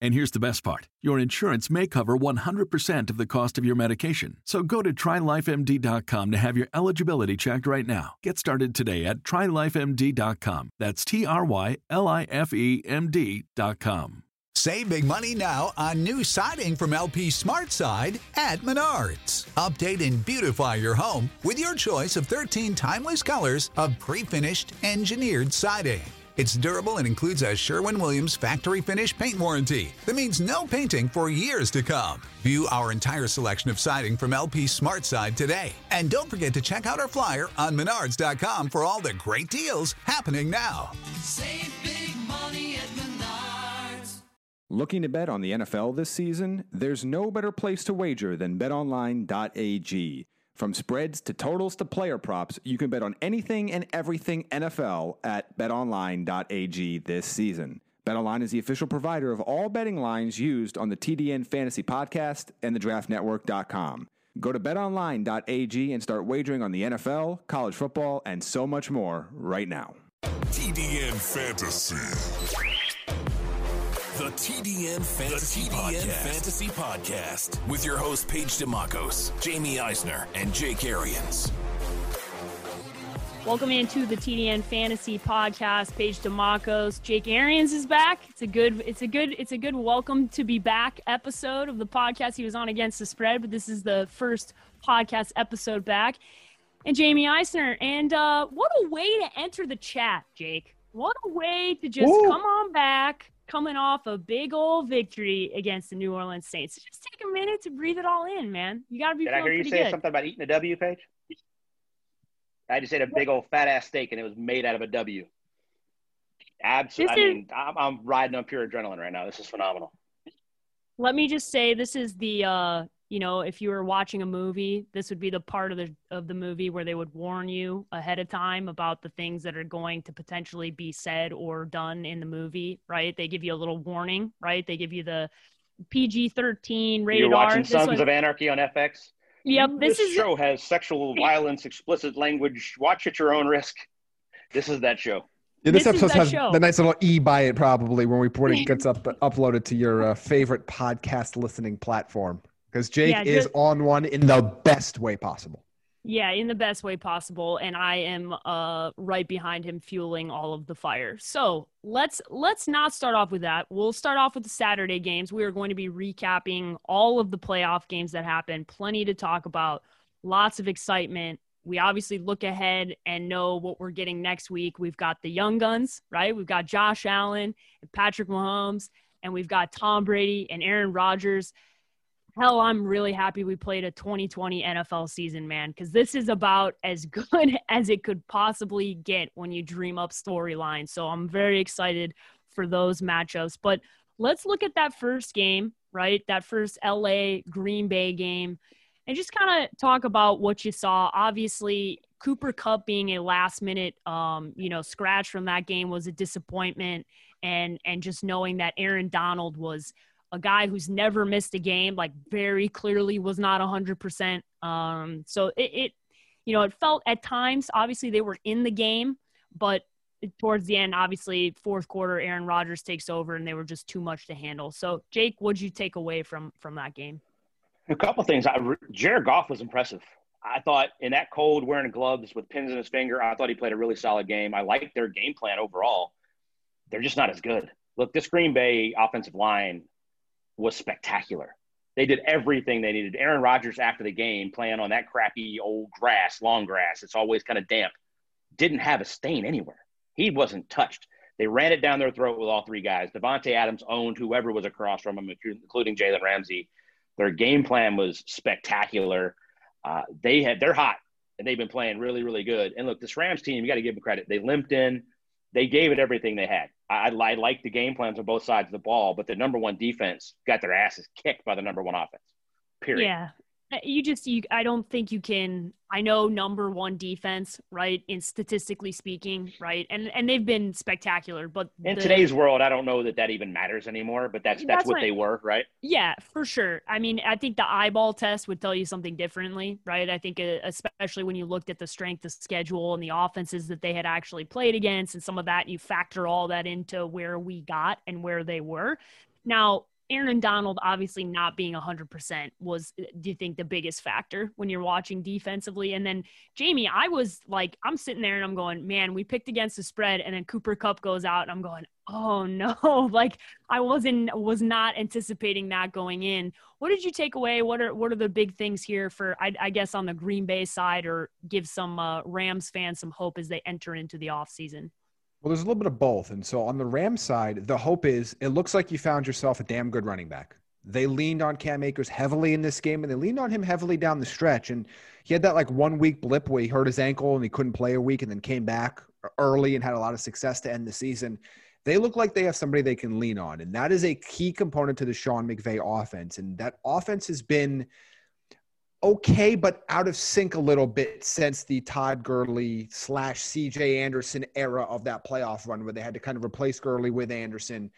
And here's the best part your insurance may cover 100% of the cost of your medication. So go to trylifemd.com to have your eligibility checked right now. Get started today at trylifemd.com. That's T R Y L I F E M D.com. Save big money now on new siding from LP Smart Side at Menards. Update and beautify your home with your choice of 13 timeless colors of pre finished engineered siding. It's durable and includes a Sherwin Williams factory finish paint warranty that means no painting for years to come. View our entire selection of siding from LP Smart Side today. And don't forget to check out our flyer on menards.com for all the great deals happening now. Save big money at Menards. Looking to bet on the NFL this season? There's no better place to wager than betonline.ag. From spreads to totals to player props, you can bet on anything and everything NFL at betonline.ag this season. BetOnline is the official provider of all betting lines used on the TDN Fantasy Podcast and the DraftNetwork.com. Go to betonline.ag and start wagering on the NFL, college football, and so much more right now. TDN Fantasy. The TDN Fantasy, the TDN Podcast. Fantasy Podcast with your hosts Paige Demacos, Jamie Eisner, and Jake Arians. Welcome into the TDN Fantasy Podcast. Paige Demacos, Jake Arians is back. It's a good, it's a good, it's a good welcome to be back episode of the podcast. He was on against the spread, but this is the first podcast episode back. And Jamie Eisner. And uh, what a way to enter the chat, Jake. What a way to just Ooh. come on back coming off a big old victory against the New Orleans Saints. So just take a minute to breathe it all in, man. You got to be. Did I hear you say good. something about eating a W, Paige? I just ate a big old fat ass steak and it was made out of a W. Absolutely. I mean, I'm, I'm riding on pure adrenaline right now. This is phenomenal. Let me just say, this is the uh, you know, if you were watching a movie, this would be the part of the of the movie where they would warn you ahead of time about the things that are going to potentially be said or done in the movie, right? They give you a little warning, right? They give you the PG thirteen rated You're watching R. Sons one, of Anarchy on FX. Yep, this, this show has sexual violence, explicit language. Watch at your own risk. This is that show. Yeah, this, this episode has show. the nice little e by it probably when we when it gets up uploaded to your uh, favorite podcast listening platform because Jake yeah, just, is on one in the best way possible. Yeah, in the best way possible, and I am uh, right behind him, fueling all of the fire. So let's let's not start off with that. We'll start off with the Saturday games. We are going to be recapping all of the playoff games that happened. Plenty to talk about. Lots of excitement. We obviously look ahead and know what we're getting next week. We've got the young guns, right? We've got Josh Allen and Patrick Mahomes, and we've got Tom Brady and Aaron Rodgers hell, I'm really happy we played a 2020 NFL season, man, because this is about as good as it could possibly get when you dream up storylines. So I'm very excited for those matchups. But let's look at that first game, right? That first LA Green Bay game, and just kind of talk about what you saw. Obviously, Cooper Kupp being a last minute, um, you know, scratch from that game was a disappointment, and and just knowing that Aaron Donald was a guy who's never missed a game, like very clearly was not 100%. Um, so it, it, you know, it felt at times, obviously they were in the game, but towards the end, obviously fourth quarter, Aaron Rodgers takes over and they were just too much to handle. So Jake, what'd you take away from, from that game? A couple things. I, Jared Goff was impressive. I thought in that cold, wearing gloves with pins in his finger, I thought he played a really solid game. I liked their game plan overall. They're just not as good. Look, this Green Bay offensive line was spectacular. They did everything they needed. Aaron Rodgers, after the game, playing on that crappy old grass, long grass, it's always kind of damp, didn't have a stain anywhere. He wasn't touched. They ran it down their throat with all three guys. Davante Adams owned whoever was across from him, including Jalen Ramsey. Their game plan was spectacular. Uh, they had they're hot and they've been playing really, really good. And look, this Rams team, you got to give them credit. They limped in, they gave it everything they had. I, I, like the game plans on both sides of the ball, but the number one defense got their asses kicked by the number one offense. Period. Yeah. Uh, you just you i don't think you can i know number one defense right in statistically speaking right and and they've been spectacular but in the, today's world i don't know that that even matters anymore but that's that's, that's what, what they were right? Yeah for sure. I mean i think the eyeball test would tell you something differently right? I think uh, especially when you looked at the strength of schedule and the offenses that they had actually played against and some of that you factor all that into where we got and where they were. Now Aaron Donald obviously not being 100% was, uh, do you think, the biggest factor when you're watching defensively? And then, Jamie, I was like, I'm sitting there and I'm going, man, we picked against the spread. And then Cooper Kupp goes out and I'm going, oh no, like I wasn't, was not anticipating that going in. What did you take away? What are, what are the big things here for, I, I guess, on the Green Bay side or give some uh, Rams fans some hope as they enter into the offseason? Well, there's a little bit of both. And so on the Rams side, the hope is it looks like you found yourself a damn good running back. They leaned on Cam Akers heavily in this game, and they leaned on him heavily down the stretch. And he had that like one week blip where he hurt his ankle and he couldn't play a week and then came back early and had a lot of success to end the season. They look like they have somebody they can lean on. And that is a key component to the Sean McVay offense. And that offense has been – okay, but out of sync a little bit since the Todd Gurley slash CJ Anderson era of that playoff run where they had to kind of replace Gurley with Anderson.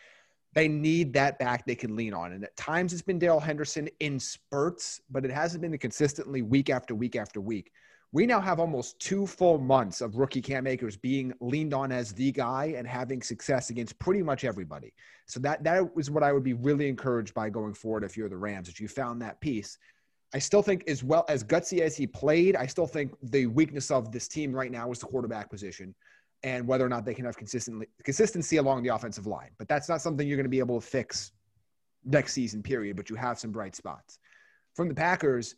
They need that back they can lean on. And at times it's been Darrell Henderson in spurts, but it hasn't been consistently week after week after week. We now have almost two full months of rookie Cam Akers being leaned on as the guy and having success against pretty much everybody. So that that was what I would be really encouraged by going forward if you're the Rams, that you found that piece. I still think, as well as gutsy as he played, I still think the weakness of this team right now is the quarterback position and whether or not they can have consistently consistency along the offensive line. But that's not something you're going to be able to fix next season, period. But you have some bright spots. From the Packers,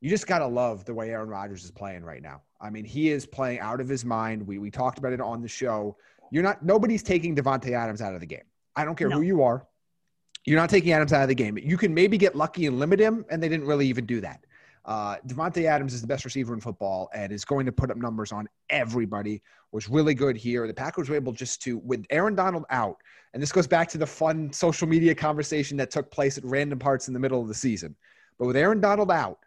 you just got to love the way Aaron Rodgers is playing right now. I mean, he is playing out of his mind. We, we talked about it on the show. You're not, nobody's taking Davante Adams out of the game. I don't care no. who you are. You're not taking Adams out of the game. You can maybe get lucky and limit him, and they didn't really even do that. Uh, Davante Adams is the best receiver in football and is going to put up numbers on everybody. Was really good here. The Packers were able just to, with Aaron Donald out, and this goes back to the fun social media conversation that took place at random parts in the middle of the season. But with Aaron Donald out,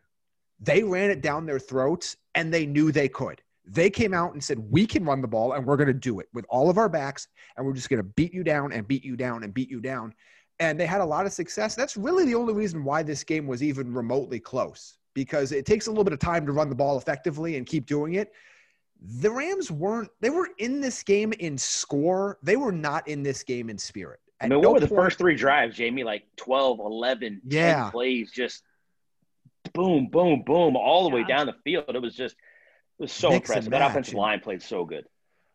they ran it down their throats, and they knew they could. They came out and said, We can run the ball, and we're going to do it with all of our backs, and we're just going to beat you down and beat you down and beat you down and they had a lot of success. That's really the only reason why this game was even remotely close because it takes a little bit of time to run the ball effectively and keep doing it. The Rams weren't, they were in this game in score. They were not in this game in spirit. At I mean, what were the point, first three drives, Jamie? Like 12, 11, yeah. 10 plays, just boom, boom, boom, all the way down the field. It was just, it was so Mix impressive. That offensive line played so good.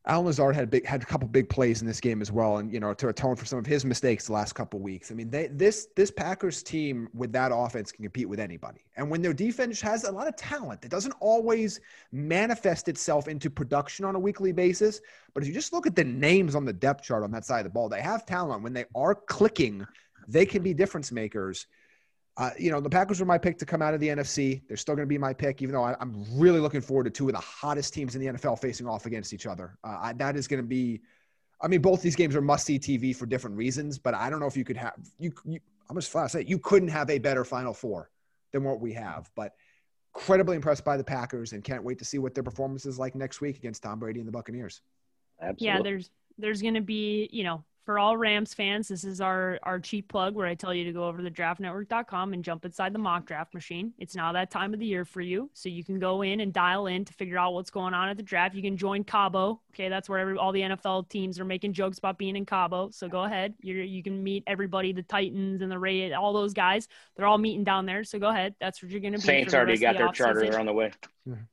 Allen Lazard had big, had a couple big plays in this game as well, and you know to atone for some of his mistakes the last couple weeks. I mean, they, this this Packers team with that offense can compete with anybody, and when their defense has a lot of talent, it doesn't always manifest itself into production on a weekly basis. But if you just look at the names on the depth chart on that side of the ball, they have talent. When they are clicking, they can be difference makers. Uh, you know, the Packers were my pick to come out of the NFC. They're still going to be my pick, even though I, am really looking forward to two of the hottest teams in the NFL facing off against each other. Uh, I, that is going to be, I mean, both these games are must see TV for different reasons, but I don't know if you could have, you, you I'm just flat say, you couldn't have a better Final Four than what we have. But incredibly impressed by the Packers and can't wait to see what their performance is like next week against Tom Brady and the Buccaneers. Absolutely. Yeah, there's there's going to be, you know, for all Rams fans, this is our our cheap plug where I tell you to go over to draftnetwork.com and jump inside the mock draft machine. It's now that time of the year for you, so you can go in and dial in to figure out what's going on at the draft. You can join Cabo. Okay, that's where every, all the NFL teams are making jokes about being in Cabo. So go ahead. You you can meet everybody, the Titans and the Ray, all those guys. They're all meeting down there. So go ahead. That's what you're going to be. Saints already got the their charter. They're on the way.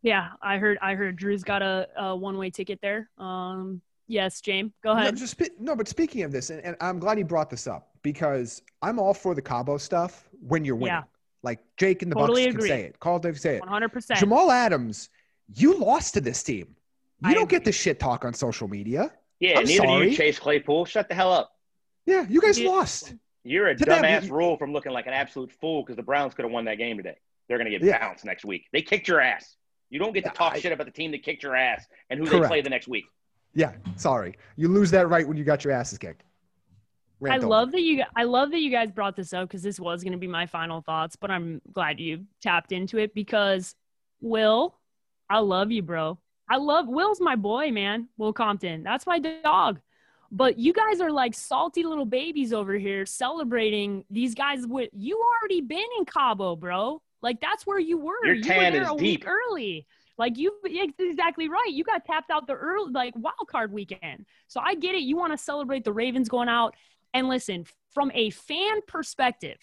Yeah, I heard. I heard Drew's got a, a one way ticket there. Um, Yes, James, go ahead. No, just no, but speaking of this, and, and, I'm glad you brought this up because I'm all for the Cabo stuff when you're winning. Yeah. Like Jake and the totally Bucks agree. can say it. Call Dave say it. 100%. Jamal Adams, you lost to this team. You I don't agree. get the shit talk on social media. Yeah, I'm neither do sorry. you, Chase Claypool. Shut the hell up. Yeah, you guys Yeah. lost. You're a To them, dumbass rule from looking like an absolute fool because the Browns could have won that game today. They're going to get Yeah. bounced next week. They kicked your ass. You don't get to talk I- shit about the team that kicked your ass and who they play the next week. Yeah, sorry. You lose that right when you got your asses kicked. I Rant over. love that you. I love that you guys brought this up because this was going to be my final thoughts, but I'm glad you tapped into it because Will, I love you, bro. I love Will's my boy, man. Will Compton, that's my dog. But you guys are like salty little babies over here celebrating these guys. With you already been in Cabo, bro. Like that's where you were. Your you tan were there is a deep. week early. Like you, yeah, exactly right. You got tapped out the early, like wild card weekend. So I get it. You want to celebrate the Ravens going out. And listen, from a fan perspective,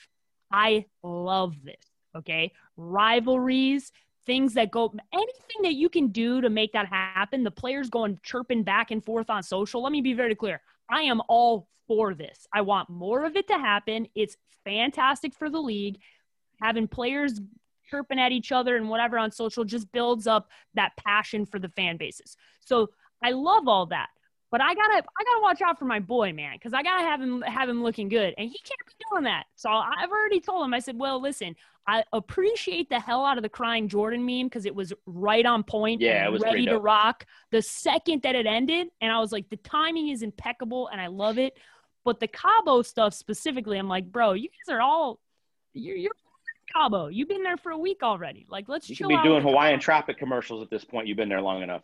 I love this. Okay. Rivalries, things that go, anything that you can do to make that happen. The players going chirping back and forth on social. Let me be very clear. I am all for this. I want more of it to happen. It's fantastic for the league. Having players chirping at each other and whatever on social just builds up that passion for the fan bases. So I love all that. But I gotta I gotta watch out for my boy, man, because I gotta have him have him looking good. And he can't be doing that. So I've already told him, I said, Well, listen, I appreciate the hell out of the crying Jordan meme because it was right on point Yeah, it was ready to rock the second that it ended. And I was like, the timing is impeccable and I love it. But the Cabo stuff specifically, I'm like, bro, you guys are all you're you're Cabo. You've been there for a week already. Like, let's You chill could be doing Hawaiian Cabo. Tropic commercials at this point. You've been there long enough.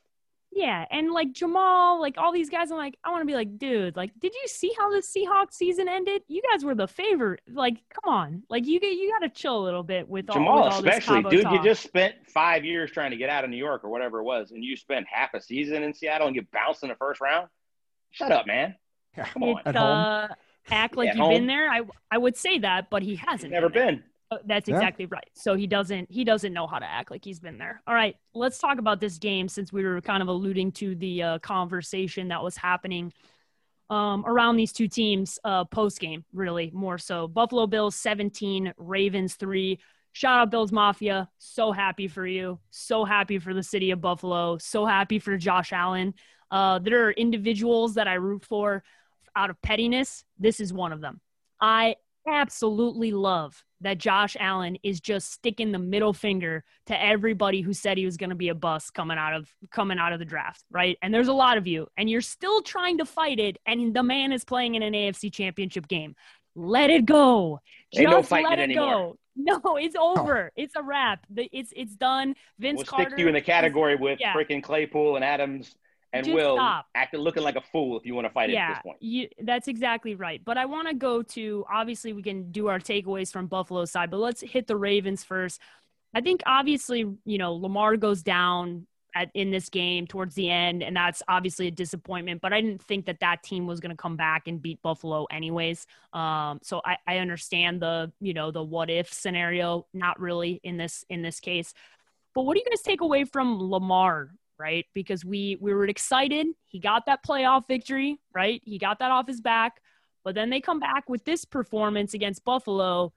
Yeah, and like Jamal, like all these guys, I'm like, I want to be like, dude, like, did you see how the Seahawks season ended? You guys were the favorite. Like, come on, like you get you got to chill a little bit with all, Jamal, with all this especially, Cabo dude, talk. you just spent five years trying to get out of New York or whatever it was, and you spent half a season in Seattle and get bounced in the first round. Shut up, man. Yeah. Come on. At It, home. uh, act like At you've been there. I I would say that, but he hasn't. Never there. been. Uh, That's Yeah. exactly right. So he doesn't he doesn't know how to act like he's been there. All right, let's talk about this game since we were kind of alluding to the uh, conversation that was happening um, around these two teams uh, post game. Really, more so. Buffalo Bills seventeen, Ravens three. Shout out Bills Mafia. So happy for you. So happy for the city of Buffalo. So happy for Josh Allen. Uh, there are individuals that I root for out of pettiness. This is one of them. I absolutely love that Josh Allen is just sticking the middle finger to everybody who said he was going to be a bust coming out of coming out of the draft, right? And there's a lot of you, and you're still trying to fight it, and the man is playing in an AFC Championship game. Let it go. Ain't no Just fighting let it go. No, it's over. It's a wrap. It's it's done. Vince We'll Carter. stick you in the category with yeah. freaking Claypool and Adams and Just Will stop. acting looking like a fool if you want to fight it at this point. You, that's exactly right. But I want to go to obviously we can do our takeaways from Buffalo's side, but let's hit the Ravens first. I think obviously you know Lamar goes down at, in this game towards the end, and that's obviously a disappointment. But I didn't think that that team was going to come back and beat Buffalo anyways. Um, so I, I understand the you know the what if scenario, not really in this in this case. But what do you guys take away from Lamar, right? Because we we were excited. He got that playoff victory, right? He got that off his back. But then they come back with this performance against Buffalo,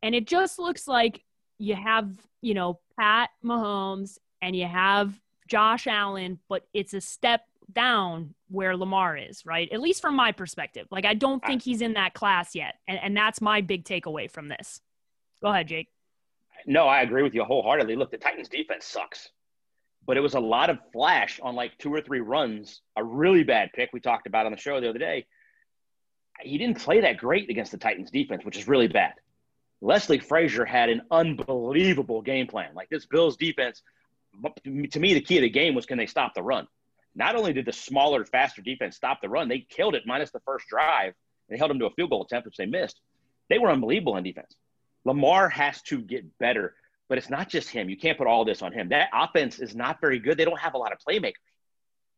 and it just looks like you have, you know, Pat Mahomes and you have Josh Allen, but it's a step down where Lamar is, right? At least from my perspective. Like I don't think he's in that class yet. And, and that's my big takeaway from this. Go ahead, Jake. No, I agree with you wholeheartedly. Look, the Titans defense sucks. But it was a lot of flash on like two or three runs. A really bad pick we talked about on the show the other day. He didn't play that great against the Titans defense, which is really bad. Leslie Frazier had an unbelievable game plan. Like this Bills defense, to me, the key of the game was can they stop the run? Not only did the smaller, faster defense stop the run, they killed it minus the first drive. They held them to a field goal attempt, which they missed. They were unbelievable on defense. Lamar has to get better, but it's not just him. You can't put all this on him. That offense is not very good. They don't have a lot of playmakers.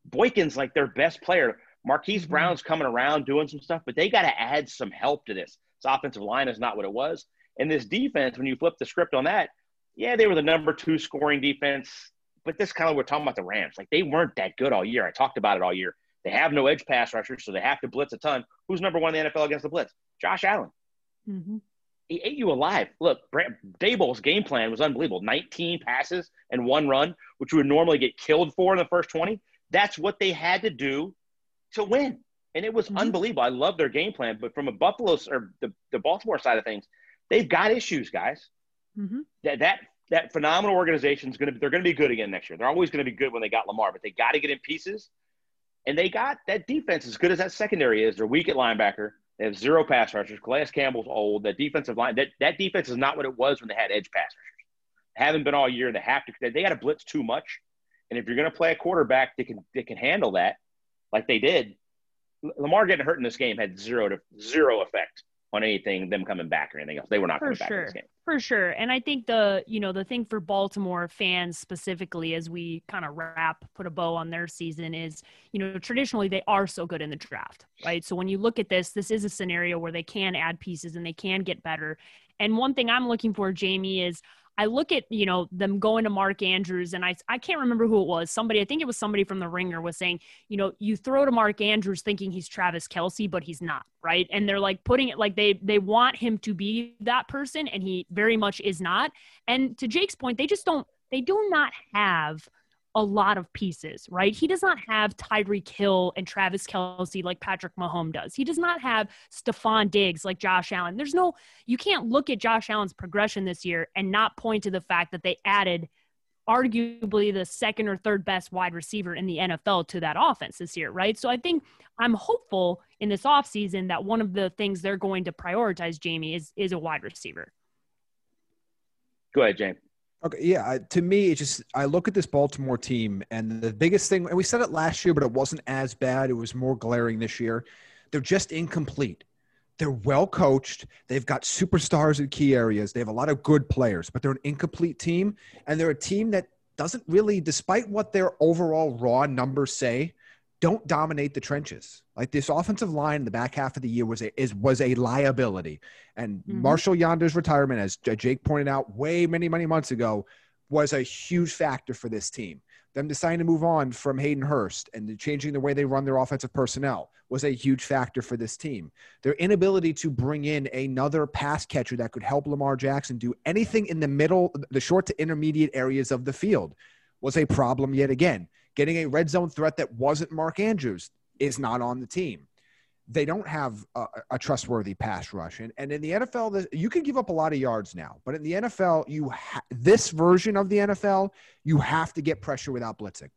Boykin's like their best player. Marquise Brown's coming around doing some stuff, but they got to add some help to this. This offensive line is not what it was. And this defense, when you flip the script on that, yeah, they were the number two scoring defense, but this kind of we're talking about the Rams. Like they weren't that good all year. I talked about it all year. They have no edge pass rushers, so they have to blitz a ton. Who's number one in the NFL against the blitz? Josh Allen. Mm-hmm. He ate you alive. Look, Daboll's game plan was unbelievable. 19 passes and one run, which you would normally get killed for in the first 20. That's what they had to do to win. And it was Mhm. unbelievable. I love their game plan, but from a Buffalo or the, the Baltimore side of things, they've got issues, guys. hmm That that that phenomenal organization is going to they're going to be good again next year. They're always going to be good when they got Lamar, but they got to get in pieces. And they got that defense as good as that secondary is. They're weak at linebacker. They have zero pass rushers. Calais Campbell's old. That defensive line that that defense is not what it was when they had edge pass rushers. Haven't been all year. They have to. They got to blitz too much. And if you're going to play a quarterback that can that can handle that, like they did, Lamar getting hurt in this game had zero to zero effect on anything them coming back or anything else. They were not For coming back in this game. For sure. And I think the, you know, the thing for Baltimore fans specifically as we kind of wrap, put a bow on their season is, you know, traditionally they are so good in the draft, right? So when you look at this, this is a scenario where they can add pieces and they can get better. And one thing I'm looking for, Jamie, is I look at, you know, them going to Mark Andrews and I I can't remember who it was. Somebody, I think it was somebody from the ringer was saying, you know, you throw to Mark Andrews thinking he's Travis Kelce, but he's not, right? And they're like putting it like they they want him to be that person, and he very much is not. And to Jake's point, they just don't they do not have a lot of pieces, right? He does not have Tyreek Hill and Travis Kelce like Patrick Mahomes does. He does not have Stefon Diggs like Josh Allen. There's no, you can't look at Josh Allen's progression this year and not point to the fact that they added arguably the second or third best wide receiver in the NFL to that offense this year, right? So I think I'm hopeful in this offseason that one of the things they're going to prioritize, Jamie, is is a wide receiver. Go ahead, James. Okay, yeah. To me, it just I look at this Baltimore team, and the biggest thing, and we said it last year, but it wasn't as bad. It was more glaring this year. They're just incomplete. They're well coached. They've got superstars in key areas. They have a lot of good players, but they're an incomplete team, and they're a team that doesn't really, despite what their overall raw numbers say, don't dominate the trenches. Like this offensive line in the back half of the year was a is was a liability. And Mhm. Marshal Yanda's retirement, as Jake pointed out way many, many months ago, was a huge factor for this team. Them deciding to move on from Hayden Hurst and changing the way they run their offensive personnel was a huge factor for this team. Their inability to bring in another pass catcher that could help Lamar Jackson do anything in the middle, the short to intermediate areas of the field was a problem yet again. Getting a red zone threat that wasn't Mark Andrews is not on the team. They don't have a, a trustworthy pass rush, and, and in the NFL, you can give up a lot of yards now. But in the NFL, you ha- this version of the NFL, you have to get pressure without blitzing.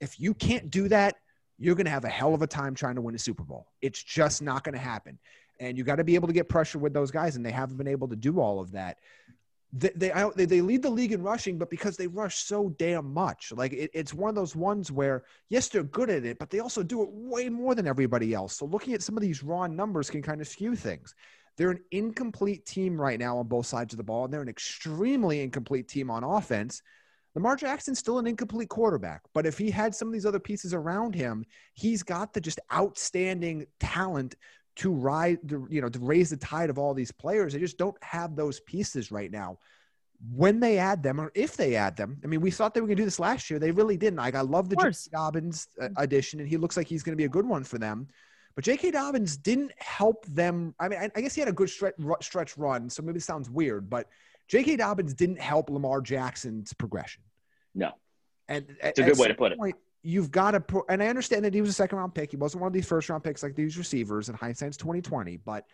If you can't do that, you're going to have a hell of a time trying to win a Super Bowl. It's just not going to happen. And you got to be able to get pressure with those guys, and they haven't been able to do all of that they, they, they lead the league in rushing, but because they rush so damn much, like it, it's one of those ones where yes, they're good at it, but they also do it way more than everybody else. So looking at some of these raw numbers can kind of skew things. They're an incomplete team right now on both sides of the ball, and they're an extremely incomplete team on offense. Lamar Jackson's still an incomplete quarterback, but if he had some of these other pieces around him, he's got the just outstanding talent to rise, to, you know, to raise the tide of all these players. They just don't have those pieces right now. When they add them, or if they add them, I mean, we thought they were going to do this last year. They really didn't. Like, I love the J.K. Dobbins uh, addition, and he looks like he's going to be a good one for them. But J.K. Dobbins didn't help them. I mean, I, I guess he had a good stretch, stretch run, so maybe it sounds weird, but J.K. Dobbins didn't help Lamar Jackson's progression. No. And It's a good way to put it. You've got to, pro- and I understand that he was a second round pick. He wasn't one of these first round picks like these receivers. In hindsight's twenty twenty, but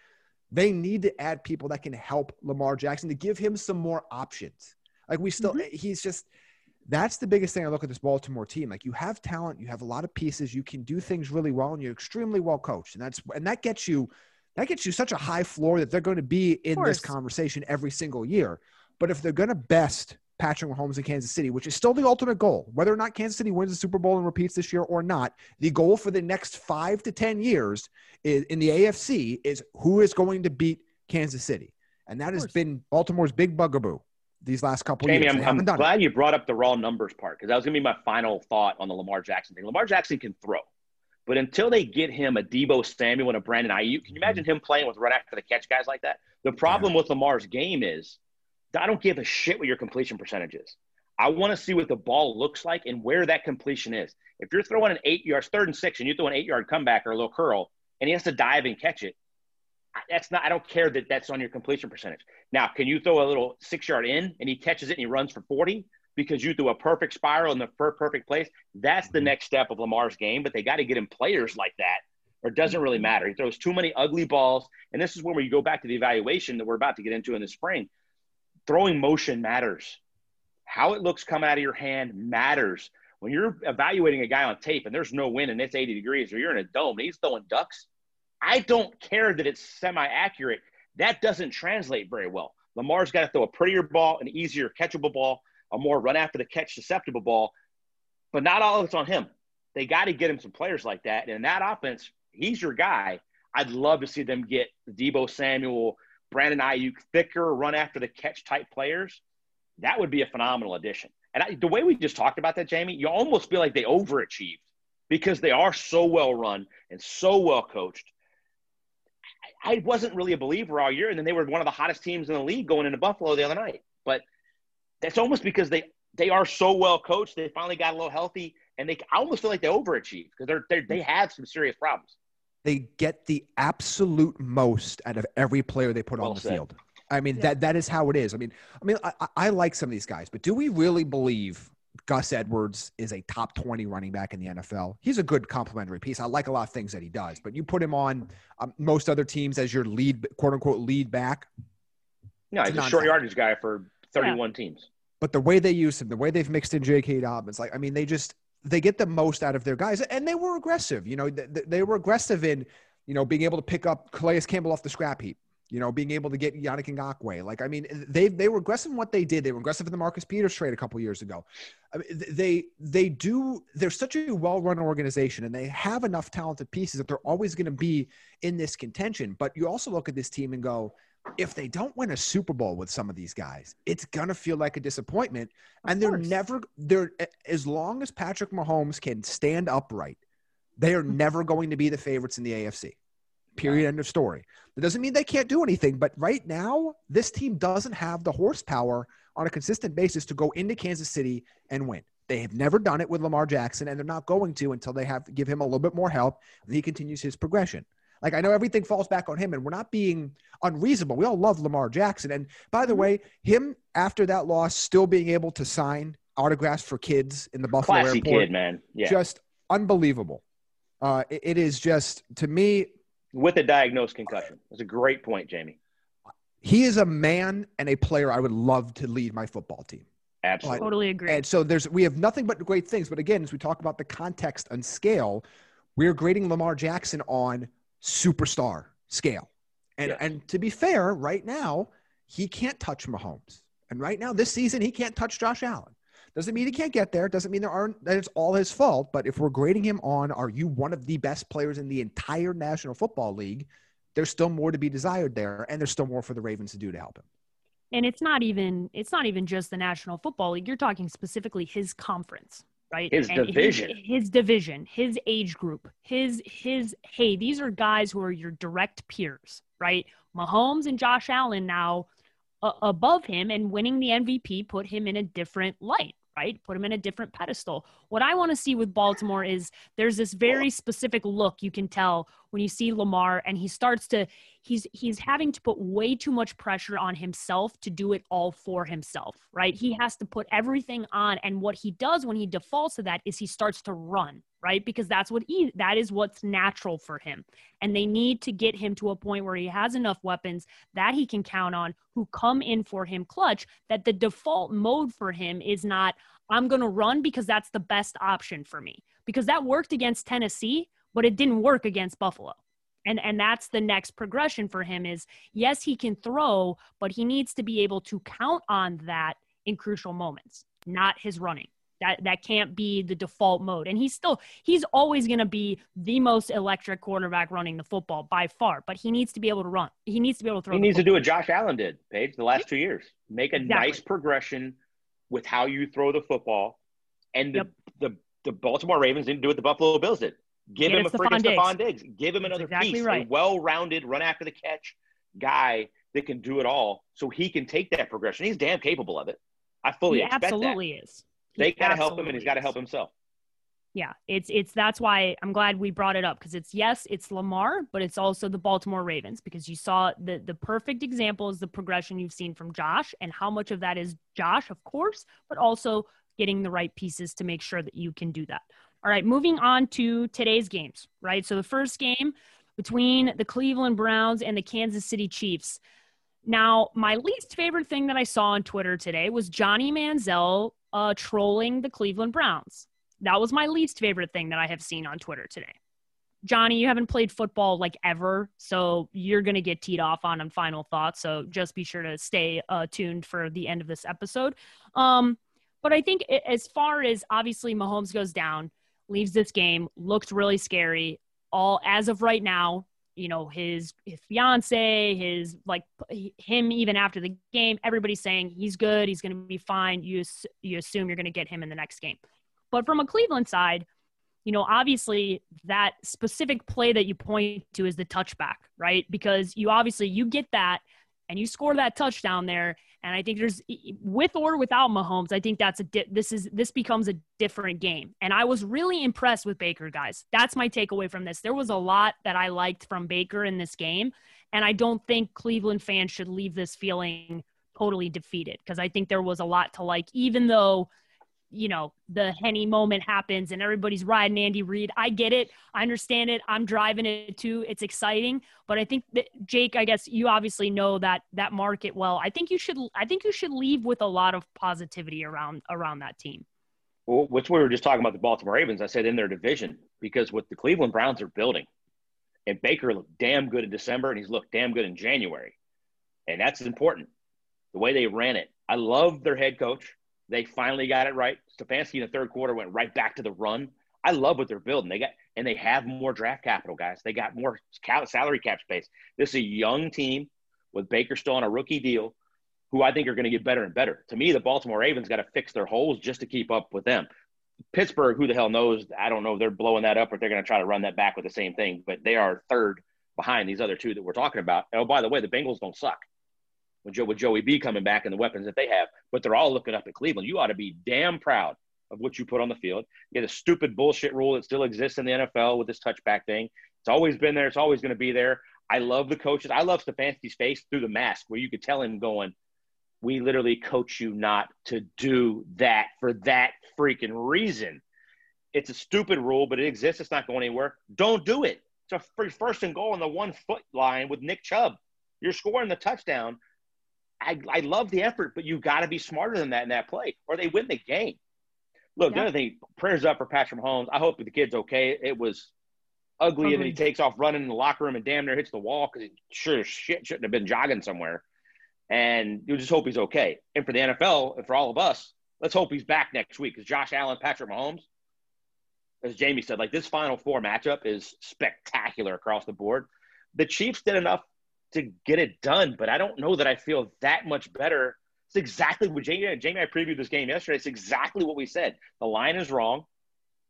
they need to add people that can help Lamar Jackson to give him some more options. Like we still, Mm-hmm. he's just. That's the biggest thing I look at this Baltimore team. Like you have talent, you have a lot of pieces, you can do things really well, and you're extremely well coached, and that's and that gets you. That gets you such a high floor that they're going to be in this conversation every single year. But if they're going to best Patrick Mahomes in Kansas City, which is still the ultimate goal, whether or not Kansas City wins the Super Bowl and repeats this year or not, the goal for the next five to 10 years is, in the AFC is who is going to beat Kansas City. And that has been Baltimore's big bugaboo these last couple Jamie, years. I'm, I'm haven't it. glad you brought up the raw numbers part because that was going to be my final thought on the Lamar Jackson thing. Lamar Jackson can throw, but until they get him a Deebo Samuel and a Brandon Aiyuk, can you imagine mm-hmm. him playing with run after the catch guys like that? The problem with Lamar's game is I don't give a shit what your completion percentage is. I want to see what the ball looks like and where that completion is. If you're throwing an eight yards, third and six, and you throw an eight yard comeback or a little curl, and he has to dive and catch it, I- that's not. I don't care that that's on your completion percentage. Now, can you throw a little six yard in and he catches it and he runs for forty? because you threw a perfect spiral in the perfect place. That's the mm-hmm. next step of Lamar's game, but they got to get him players like that, or it doesn't really mm-hmm. matter. He throws too many ugly balls. And this is where we go back to the evaluation that we're about to get into in the spring. Throwing motion matters. How it looks coming out of your hand matters. When you're evaluating a guy on tape and there's no wind and it's 80 degrees or you're in a dome and he's throwing ducks, I don't care that it's semi accurate. That doesn't translate very well. Lamar's got to throw a prettier ball, an easier catchable ball, a more run after the catch susceptible ball, but not all of it's on him. They got to get him some players like that. And in that offense, he's your guy. I'd love to see them get Deebo Samuel, Brandon Aiyuk, thicker run after the catch type players. That would be a phenomenal addition. And I, the way we just talked about that, Jamie, you almost feel like they overachieved because they are so well run and so well coached. I, I wasn't really a believer all year, and then they were one of the hottest teams in the league going into Buffalo the other night. But that's almost because they they are so well coached. They finally got a little healthy, and they I almost feel like they overachieved because they're, they're they have some serious problems. They get the absolute most out of every player they put Well on the said. field. I mean that that is how it is. I mean, I mean, I, I- I like some of these guys, but do we really believe Gus Edwards is a top twenty running back in the NFL? He's a good complementary piece. I like a lot of things that he does, but you put him on um, most other teams as your lead, quote unquote, lead back. No, he's a a short yardage guy for 31 teams. But the way they use him, the way they've mixed in J.K. Dobbins, like I mean, they just they get the most out of their guys, and they were aggressive. You know, th- th- they were aggressive in you know being able to pick up Calais Campbell off the scrap heap. You know, being able to get Yannick Ngakoue. Like I mean, they they were aggressive in what they did. They were aggressive in the Marcus Peters trade a couple years ago. I mean, they they do. They're such a well run organization, and they have enough talented pieces that they're always going to be in this contention. But you also look at this team and go, if they don't win a Super Bowl with some of these guys, it's gonna feel like a disappointment. and they're course. never they're as long as Patrick Mahomes can stand upright, they are mm-hmm. never going to be the favorites in the AFC. Period. End of story. That doesn't mean they can't do anything, but right now, this team doesn't have the horsepower on a consistent basis to go into Kansas City and win. They have never done it with Lamar Jackson, and they're not going to until they have give him a little bit more help and he continues his progression. Like I know everything falls back on him, and we're not being unreasonable. We all love Lamar Jackson, and by the way, him after that loss, still being able to sign autographs for kids in the Buffalo Classy airport, kid, man. Yeah. just unbelievable. Uh, it- it is just to me, With a diagnosed concussion. That's a great point, Jamie. he is a man and a player I would love to lead my football team. Absolutely. Totally agree. And so there's we have nothing but great things. But again, as we talk about the context and scale, we're grading Lamar Jackson on superstar scale. And Yes. and to be fair, right now, he can't touch Mahomes. And right now, this season, he can't touch Josh Allen. Doesn't mean he can't get there. Doesn't mean there aren't that it's all his fault. But if we're grading him on, are you one of the best players in the entire National Football League? There's still more to be desired there, and there's still more for the Ravens to do to help him. and it's not even it's not even just the National Football League. You're talking specifically his conference, right? His And division. His, his division, his age group, his his hey, these are guys who are your direct peers, right? Mahomes and Josh Allen now uh, above him and winning the MVP put him in a different light, right? Put him in a different pedestal. What I want to see with Baltimore is there's this very specific look you can tell when you see Lamar and he starts to he's he's having to put way too much pressure on himself to do it all for himself, right? He has to put everything on and what he does when he defaults to that is he starts to run, right? Because that's what he that is what's natural for him. And they need to get him to a point where he has enough weapons that he can count on who come in for him clutch that the default mode for him is not I'm going to run because that's the best option for me. Because that worked against Tennessee, but it didn't work against Buffalo. And and that's the next progression for him is yes, he can throw, but he needs to be able to count on that in crucial moments, not his running. That that can't be the default mode. And he's still he's always going to be the most electric quarterback running the football by far, but he needs to be able to run. He needs to be able to throw. He needs to do what Josh Allen did, Paige, the last two years. Make a Exactly. nice progression with how you throw the football. And the, Yep. the, the Baltimore Ravens didn't do what the Buffalo Bills did. Give him a freaking Stefon Stefon Diggs. Give him That's another exactly piece. right. A well-rounded, run after the catch guy that can do it all so he can take that progression. He's damn capable of it. I fully He expect absolutely is. He They got to help him and he's got to help himself. Yeah, it's it's that's why I'm glad we brought it up because it's yes, it's Lamar, but it's also the Baltimore Ravens because you saw the the perfect example is the progression you've seen from Josh and how much of that is Josh, of course, but also getting the right pieces to make sure that you can do that. All right, moving on to today's games, right? So the first game between the Cleveland Browns and the Kansas City Chiefs. Now, my least favorite thing that I saw on Twitter today was Johnny Manziel uh, trolling the Cleveland Browns. That was my least favorite thing that I have seen on Twitter today. Johnny, you haven't played football like ever, so you're going to get teed off on on final thoughts. So just be sure to stay uh, tuned for the end of this episode. Um, but I think as far as obviously Mahomes goes down, leaves this game, looked really scary. All as of right now, you know his his fiance, his like him even after the game, everybody's saying he's good, he's going to be fine. You you assume you're going to get him in the next game. But from a Cleveland side, you know, obviously that specific play that you point to is the touchback, right? Because you obviously you get that and you score that touchdown there. And I think there's with or without Mahomes, I think that's a di- this is this becomes a different game. And I was really impressed with Baker, guys. That's my takeaway from this. There was a lot that I liked from Baker in this game, and I don't think Cleveland fans should leave this feeling totally defeated because I think there was a lot to like, even though you know, the Henne moment happens and everybody's riding Andy Reid. I get it. I understand it. I'm driving it too. It's exciting. But I think that Jake, I guess you obviously know that that market well. I think you should I think you should leave with a lot of positivity around around that team. Well, which we were just talking about the Baltimore Ravens. I said in their division because what the Cleveland Browns are building, and Baker looked damn good in December, and he's looked damn good in January, and that's important. The way they ran it, I love their head coach. They finally got it right. Stefanski in the third quarter went right back to the run. I love what they're building. They got and they have more draft capital, guys. They got more salary cap space. This is a young team with Baker still on a rookie deal, who I think are going to get better and better. To me, the Baltimore Ravens got to fix their holes just to keep up with them. Pittsburgh, who the hell knows? I don't know if they're blowing that up or they're going to try to run that back with the same thing, but they are third behind these other two that we're talking about. Oh, by the way, the Bengals don't suck with, Joe, with Joey B coming back and the weapons that they have, but they're all looking up at Cleveland. You ought to be damn proud of what you put on the field. You get a stupid bullshit rule that still exists in the NFL with this touchback thing. It's always been there. It's always going to be there. I love the coaches. I love Stefanski's face through the mask where you could tell him going, we literally coach you not to do that for that freaking reason. It's a stupid rule, but it exists. It's not going anywhere. Don't do it. It's a first and goal on the one foot line with Nick Chubb. You're scoring the touchdown. I, I love the effort, but you got to be smarter than that in that play, or they win the game. Look, yeah. the other thing, prayers up for Patrick Mahomes. I hope the kid's okay. It was ugly, mm-hmm. and he takes off running in the locker room and damn near hits the wall because he sure shit shouldn't have been jogging somewhere. And you just hope he's okay. And for the NFL and for all of us, let's hope he's back next week because Josh Allen, Patrick Mahomes, as Jamie said, like this Final Four matchup is spectacular across the board. The Chiefs did enough to get it done. But I don't know that I feel that much better. It's exactly what Jamie, Jamie I previewed this game yesterday. It's exactly what we said. The line is wrong.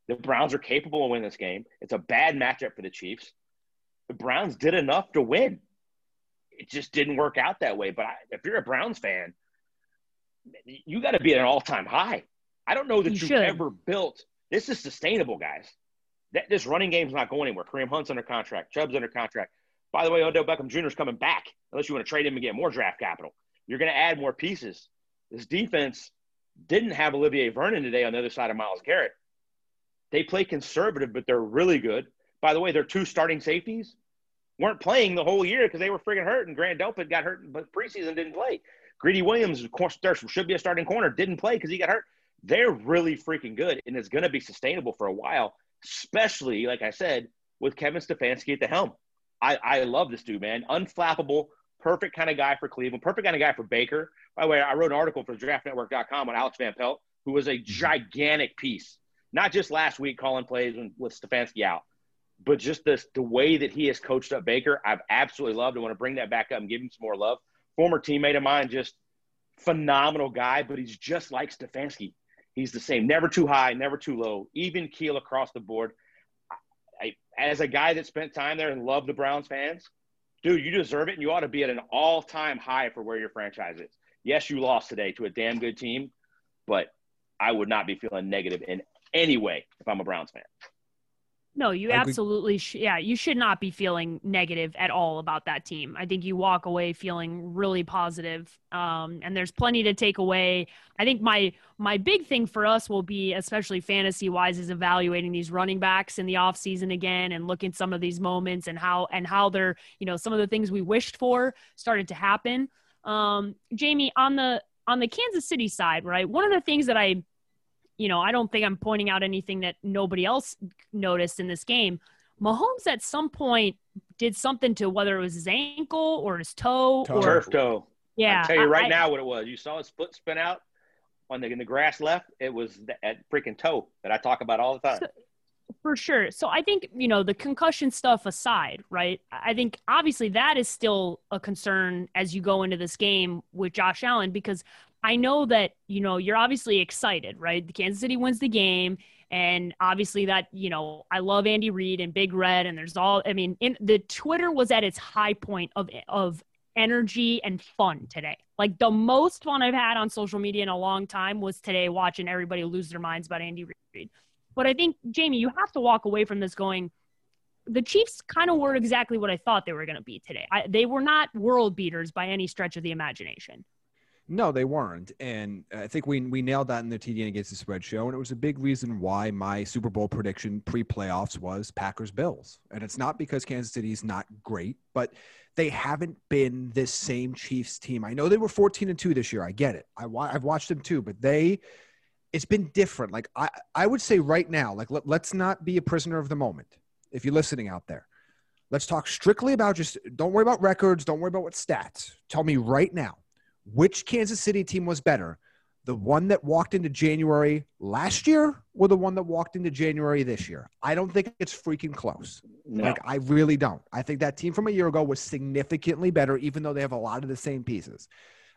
The Browns are capable of winning this game. It's a bad matchup for the Chiefs. The Browns did enough to win. It just didn't work out that way. But I, if you're a Browns fan, you got to be at an all-time high. I don't know that you have ever built. This is sustainable, guys. That, this running game's not going anywhere. Kareem Hunt's under contract. Chubb's under contract. By the way, Odell Beckham Jr. is coming back unless you want to trade him and get more draft capital. You're going to add more pieces. This defense didn't have Olivier Vernon today on the other side of Myles Garrett. They play conservative, but they're really good. By the way, their two starting safeties weren't playing the whole year because they were freaking hurt, and Grant Delpit got hurt, but preseason didn't play. Greedy Williams, of course, there should be a starting corner, didn't play because he got hurt. They're really freaking good, and it's going to be sustainable for a while, especially, like I said, with Kevin Stefanski at the helm. I, I love this dude, man. Unflappable, perfect kind of guy for Cleveland, perfect kind of guy for Baker. By the way, I wrote an article for draftnetwork.com on Alex Van Pelt, who was a mm-hmm. gigantic piece, not just last week calling plays with Stefanski out, but just this, the way that he has coached up Baker. I've absolutely loved. I want to bring that back up and give him some more love. Former teammate of mine, just phenomenal guy, but he's just like Stefanski. He's the same, never too high, never too low, even keel across the board. I, as a guy that spent time there and loved the Browns fans, dude, you deserve it, and you ought to be at an all-time high for where your franchise is. Yes, you lost today to a damn good team, but I would not be feeling negative in any way If I'm a Browns fan. No, you absolutely, sh- yeah, you should not be feeling negative at all about that team. I think you walk away feeling really positive, um, and there's plenty to take away. I think my my big thing for us will be, especially fantasy wise, is evaluating these running backs in the offseason again and looking at some of these moments and how and how they're, you know, some of the things we wished for started to happen. Um, Jamie, on the on the Kansas City side, right? One of the things that I you know, I don't think I'm pointing out anything that nobody else noticed in this game. Mahomes at some point did something to whether it was his ankle or his toe, Toe. or Turf toe. yeah. I'll tell you right I- now what it was. You saw his foot spin out on the in the grass left. It was that freaking toe that I talk about all the time. So- for sure. So I think, you know, the concussion stuff aside, right? I think obviously that is still a concern as you go into this game with Josh Allen because I know that, you know, you're obviously excited, right? The Kansas City wins the game. And obviously that, you know, I love Andy Reid and Big Red and there's all I mean, in the Twitter was at its high point of of energy and fun today. Like the most fun I've had on social media in a long time was today watching everybody lose their minds about Andy Reid. But I think, Jamie, you have to walk away from this going, the Chiefs kind of were exactly what I thought they were going to be today. I, they were not world beaters by any stretch of the imagination. No, they weren't, and I think we we nailed that in the TDN against the spread show, and it was a big reason why my Super Bowl prediction pre-playoffs was Packers Bills, and it's not because Kansas City's not great, but they haven't been this same Chiefs team. I know they were fourteen and two this year. I get it. I I've watched them too, but they it's been different. Like I I would say right now, like let, let's not be a prisoner of the moment. If you're listening out there, let's talk strictly about just don't worry about records, don't worry about what stats. Tell me right now which Kansas City team was better? The one that walked into January last year or the one that walked into January this year? I don't think it's freaking close. No. Like, I really don't. I think that team from a year ago was significantly better, even though they have a lot of the same pieces.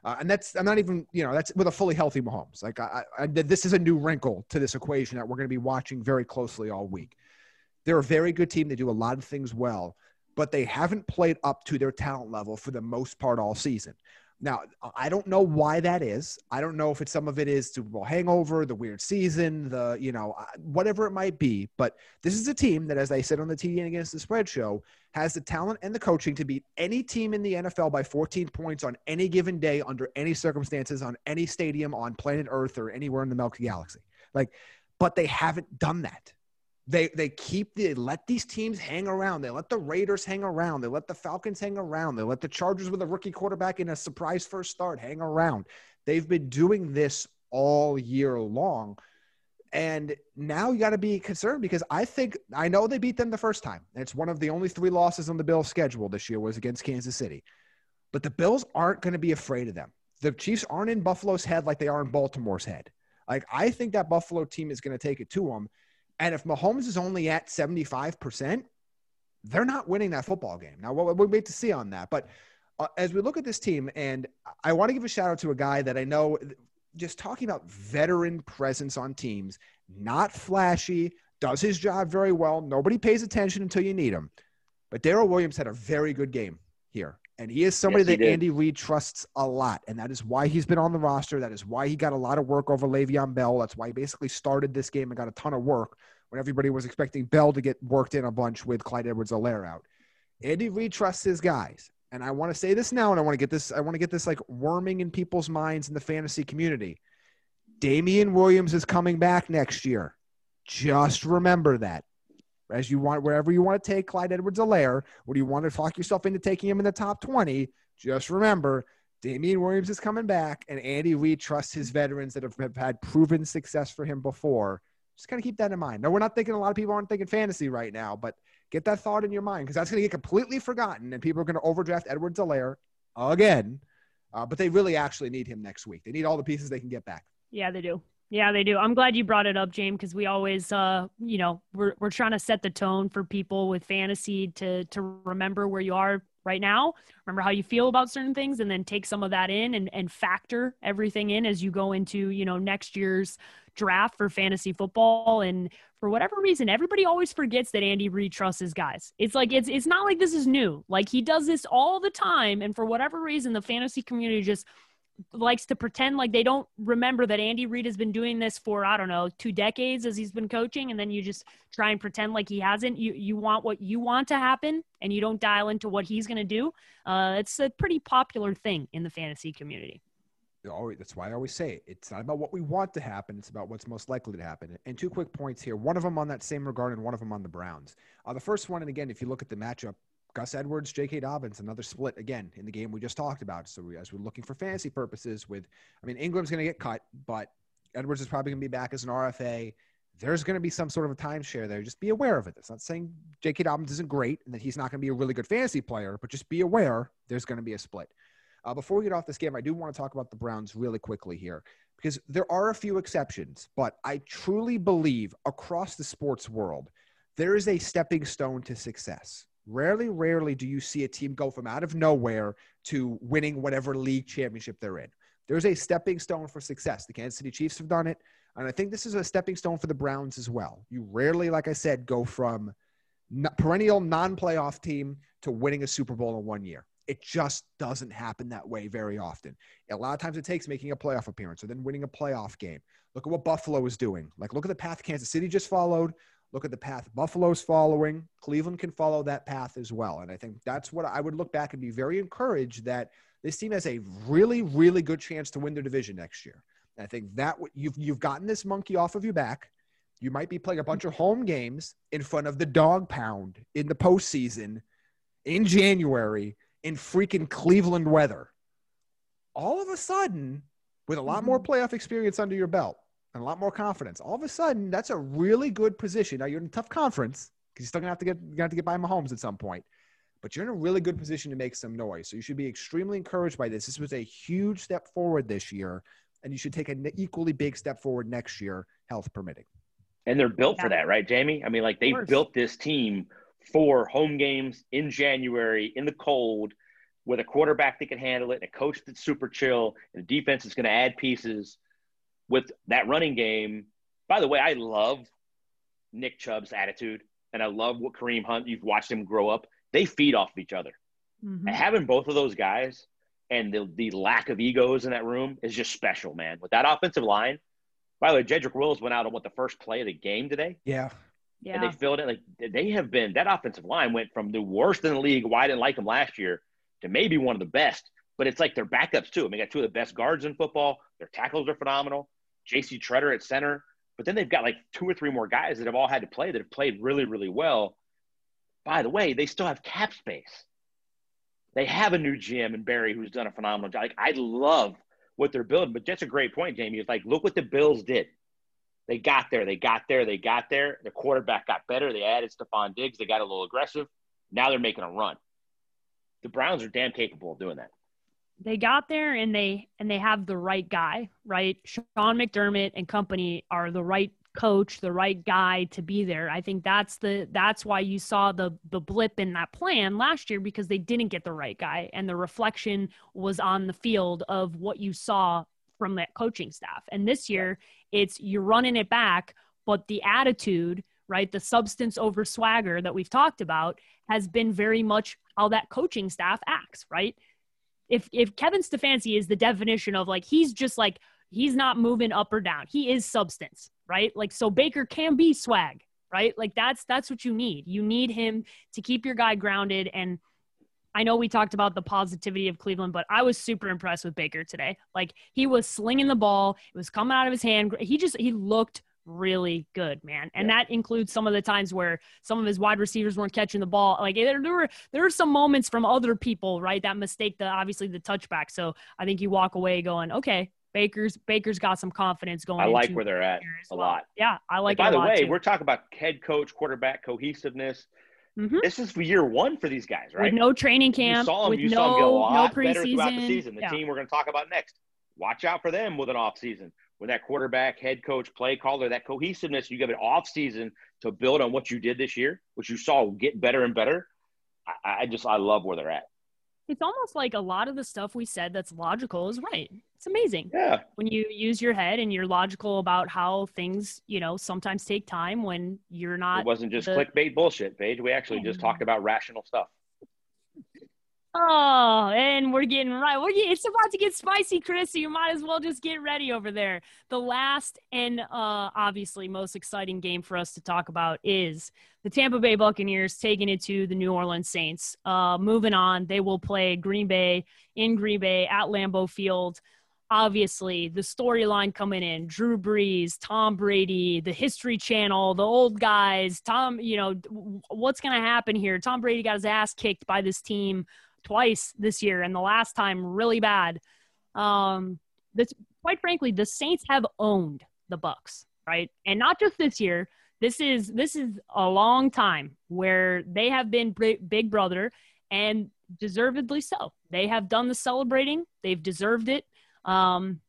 Uh, and that's, I'm not even, you know, that's with a fully healthy Mahomes. Like, I, I, this is a new wrinkle to this equation that we're going to be watching very closely all week. They're a very good team. They do a lot of things well, but they haven't played up to their talent level for the most part all season. Now, I don't know why that is. I don't know if it's some of it is Super Bowl hangover, the weird season, the, you know, whatever it might be. But this is a team that, as I said on the TDN Against the Spread show, has the talent and the coaching to beat any team in the NFL by 14 points on any given day, under any circumstances, on any stadium on planet Earth or anywhere in the Milky Galaxy. Like, but they haven't done that. They they keep they let these teams hang around. They let the Raiders hang around. They let the Falcons hang around. They let the Chargers with a rookie quarterback in a surprise first start hang around. They've been doing this all year long. And now you got to be concerned because I think I know they beat them the first time. It's one of the only three losses on the Bills schedule this year was against Kansas City. But the Bills aren't going to be afraid of them. The Chiefs aren't in Buffalo's head like they are in Baltimore's head. Like I think that Buffalo team is going to take it to them. And if Mahomes is only at 75%, they're not winning that football game. Now, we'll, we'll wait to see on that. But uh, as we look at this team, and I want to give a shout out to a guy that I know, just talking about veteran presence on teams, not flashy, does his job very well. Nobody pays attention until you need him. But Darrel Williams had a very good game here. And he is somebody Yes, that. Andy Reid trusts a lot. And that is why he's been on the roster. That is why he got a lot of work over Le'Veon Bell. That's why he basically started this game and got a ton of work when everybody was expecting Bell to get worked in a bunch with Clyde Edwards-Helaire out. Andy Reid trusts his guys. And I want to say this now, and I want to get this, I want to get this like worming in people's minds in the fantasy community. Damien Williams is coming back next year. Just remember that. As you want, wherever you want to take Clyde Edwards-Helaire, or do you want to talk yourself into taking him in the top 20, just remember Damien Williams is coming back, and Andy Reid trusts his veterans that have, have had proven success for him before. Just kind of keep that in mind. No, we're not thinking a lot of people aren't thinking fantasy right now, but get that thought in your mind because that's going to get completely forgotten, and people are going to overdraft Edwards-Helaire again. Uh, but they really actually need him next week. They need all the pieces they can get back. Yeah, they do. Yeah, they do. I'm glad you brought it up, James, because we always, uh, you know, we're we're trying to set the tone for people with fantasy to to remember where you are right now, remember how you feel about certain things, and then take some of that in and and factor everything in as you go into you know next year's draft for fantasy football. And for whatever reason, everybody always forgets that Andy Reid trusts his guys. It's like it's it's not like this is new. Like he does this all the time, and for whatever reason, the fantasy community just likes to pretend like they don't remember that Andy Reid has been doing this for I don't know two decades as he's been coaching, and then you just try and pretend like he hasn't. You you want what you want to happen, and you don't dial into what he's going to do. Uh, it's a pretty popular thing in the fantasy community. Always, that's why I always say it. It's not about what we want to happen; it's about what's most likely to happen. And two quick points here. One of them on that same regard, and one of them on the Browns. Uh, the first one, and again, if you look at the matchup, Gus Edwards, J.K. Dobbins, another split again in the game we just talked about. So we, as we're looking for fantasy purposes, with I mean Ingram's going to get cut, but Edwards is probably going to be back as an RFA. There's going to be some sort of a timeshare there. Just be aware of it. It's not saying J.K. Dobbins isn't great and that he's not going to be a really good fantasy player, but just be aware there's going to be a split. Uh, before we get off this game, I do want to talk about the Browns really quickly here because there are a few exceptions, but I truly believe across the sports world, there is a stepping stone to success. Rarely, rarely do you see a team go from out of nowhere to winning whatever league championship they're in. There's a stepping stone for success. The Kansas City Chiefs have done it. And I think this is a stepping stone for the Browns as well. You rarely, like I said, go from perennial non playoff team to winning a Super Bowl in one year. It just doesn't happen that way very often. A lot of times it takes making a playoff appearance or then winning a playoff game. Look at what Buffalo is doing. Like, look at the path Kansas City just followed. Look at the path Buffalo's following. Cleveland can follow that path as well. And I think that's what I would look back and be very encouraged that this team has a really, really good chance to win their division next year. And I think that you've you've gotten this monkey off of your back. You might be playing a bunch of home games in front of the dog pound in the postseason in January in freaking Cleveland weather. All of a sudden, with a lot more mm-hmm. playoff experience under your belt, and a lot more confidence. All of a sudden, that's a really good position. Now you're in a tough conference because you're still gonna have to get you have to get by Mahomes at some point, but you're in a really good position to make some noise. So you should be extremely encouraged by this. This was a huge step forward this year, and you should take an equally big step forward next year, health permitting. And they're built yeah. for that, right, Jamie? I mean, like they built this team for home games in January in the cold with a quarterback that can handle it and a coach that's super chill and a defense that's going to add pieces with that running game. By the way, I love Nick Chubb's attitude, and I love what Kareem Hunt. You've watched him grow up. They feed off of each other. Mm-hmm. And having both of those guys and the, the lack of egos in that room is just special, man. With that offensive line, by the way, Jedrick Wills went out on what the first play of the game today. Yeah. Yeah. And they filled it like they have been that offensive line went from the worst in the league, why I didn't like them last year, to maybe one of the best. But it's like their backups too. I mean, they got two of the best guards in football. Their tackles are phenomenal. JC Tretter at center. But then they've got like two or three more guys that have all had to play that have played really, really well. By the way, they still have cap space. They have a new GM Andrew Berry who's done a phenomenal job. Like I love what they're building, but that's a great point, Jamie. It's like look what the Bills did. They got there, they got there, they got there. The quarterback got better. They added Stefon Diggs. They got a little aggressive. Now they're making a run. The Browns are damn capable of doing that they got there and they and they have the right guy, right? Sean McDermott and company are the right coach, the right guy to be there. I think that's the that's why you saw the the blip in that plan last year because they didn't get the right guy and the reflection was on the field of what you saw from that coaching staff. And this year it's you're running it back, but the attitude, right? The substance over swagger that we've talked about has been very much how that coaching staff acts, right? If if Kevin Stefanski is the definition of like he's just like he's not moving up or down. He is substance, right? Like so Baker can be swag, right? Like that's that's what you need. You need him to keep your guy grounded and I know we talked about the positivity of Cleveland, but I was super impressed with Baker today. Like he was slinging the ball, it was coming out of his hand. He just he looked really good, man. And yeah. that includes some of the times where some of his wide receivers weren't catching the ball. Like there, there were there are some moments from other people, right, that mistake the obviously the touchback. So I think you walk away going, okay, Baker's Baker's got some confidence going. I like where they're at a lot. Yeah, I like. by the way, too. we're talking about head coach, quarterback cohesiveness. Mm-hmm. This is for year one for these guys, right? With no training camp. You saw them. With you no, saw them get a lot no better throughout the season. The yeah. team we're going to talk about next. Watch out for them with an off season with that quarterback, head coach, play caller, that cohesiveness, you give it off season to build on what you did this year, which you saw get better and better. I, I just I love where they're at. It's almost like a lot of the stuff we said that's logical is right. It's amazing. Yeah. When you use your head and you're logical about how things, you know, sometimes take time when you're not. It wasn't just the... clickbait bullshit, Paige. We actually just mm-hmm. talked about rational stuff. Oh, and we're getting right. We're getting, it's about to get spicy, Chris. So you might as well just get ready over there. The last and uh, obviously most exciting game for us to talk about is the Tampa Bay Buccaneers taking it to the New Orleans Saints. Uh, moving on, they will play Green Bay in Green Bay at Lambeau Field. Obviously, the storyline coming in: Drew Brees, Tom Brady, the History Channel, the old guys. Tom, you know what's going to happen here? Tom Brady got his ass kicked by this team twice this year, and the last time really bad. Um, this, quite frankly, the Saints have owned the Bucks, right? And not just this year. This is this is a long time where they have been big brother, and deservedly so. They have done the celebrating. They've deserved it. Um,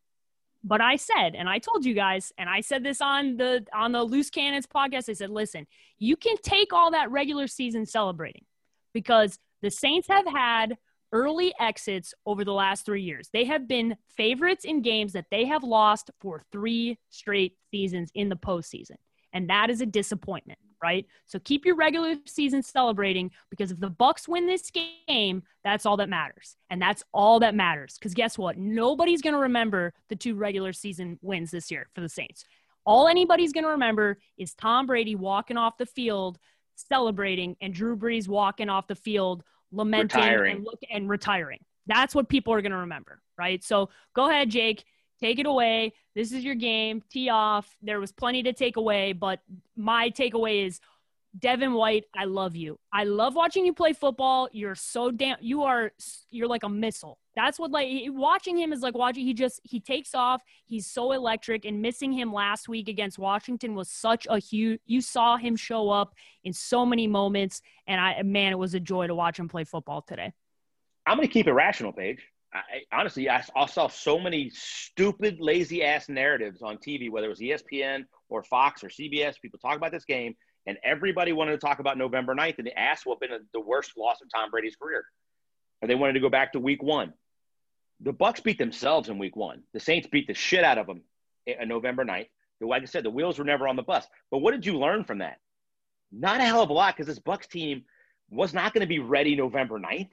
but I said, and I told you guys, and I said this on the on the Loose Cannons podcast. I said, listen, you can take all that regular season celebrating because the Saints have had early exits over the last three years. They have been favorites in games that they have lost for three straight seasons in the postseason. And that is a disappointment, right? So keep your regular season celebrating because if the Bucks win this game, that's all that matters. And that's all that matters. Because guess what? Nobody's going to remember the two regular season wins this year for the Saints. All anybody's going to remember is Tom Brady walking off the field celebrating and Drew Brees walking off the field lamenting Retiring. and look and retiring. That's what people are going to remember, right? So go ahead, Jake. Take it away. This is your game. Tee off. There was plenty to take away, but my takeaway is Devin White, I love you. I love watching you play football. You're so damn you are you're like a missile. That's what like watching him is like watching he just he takes off. He's so electric and missing him last week against Washington was such a huge you saw him show up in so many moments and I man it was a joy to watch him play football today. I'm going to keep it rational, Paige. I, honestly, I, I saw so many stupid, lazy ass narratives on TV, whether it was ESPN or Fox or CBS. People talk about this game, and everybody wanted to talk about November 9th and the ass whooping the worst loss of Tom Brady's career. And they wanted to go back to week one. The Bucks beat themselves in week one. The Saints beat the shit out of them on November 9th. Like I said, the wheels were never on the bus. But what did you learn from that? Not a hell of a lot because this Bucks team was not going to be ready November 9th.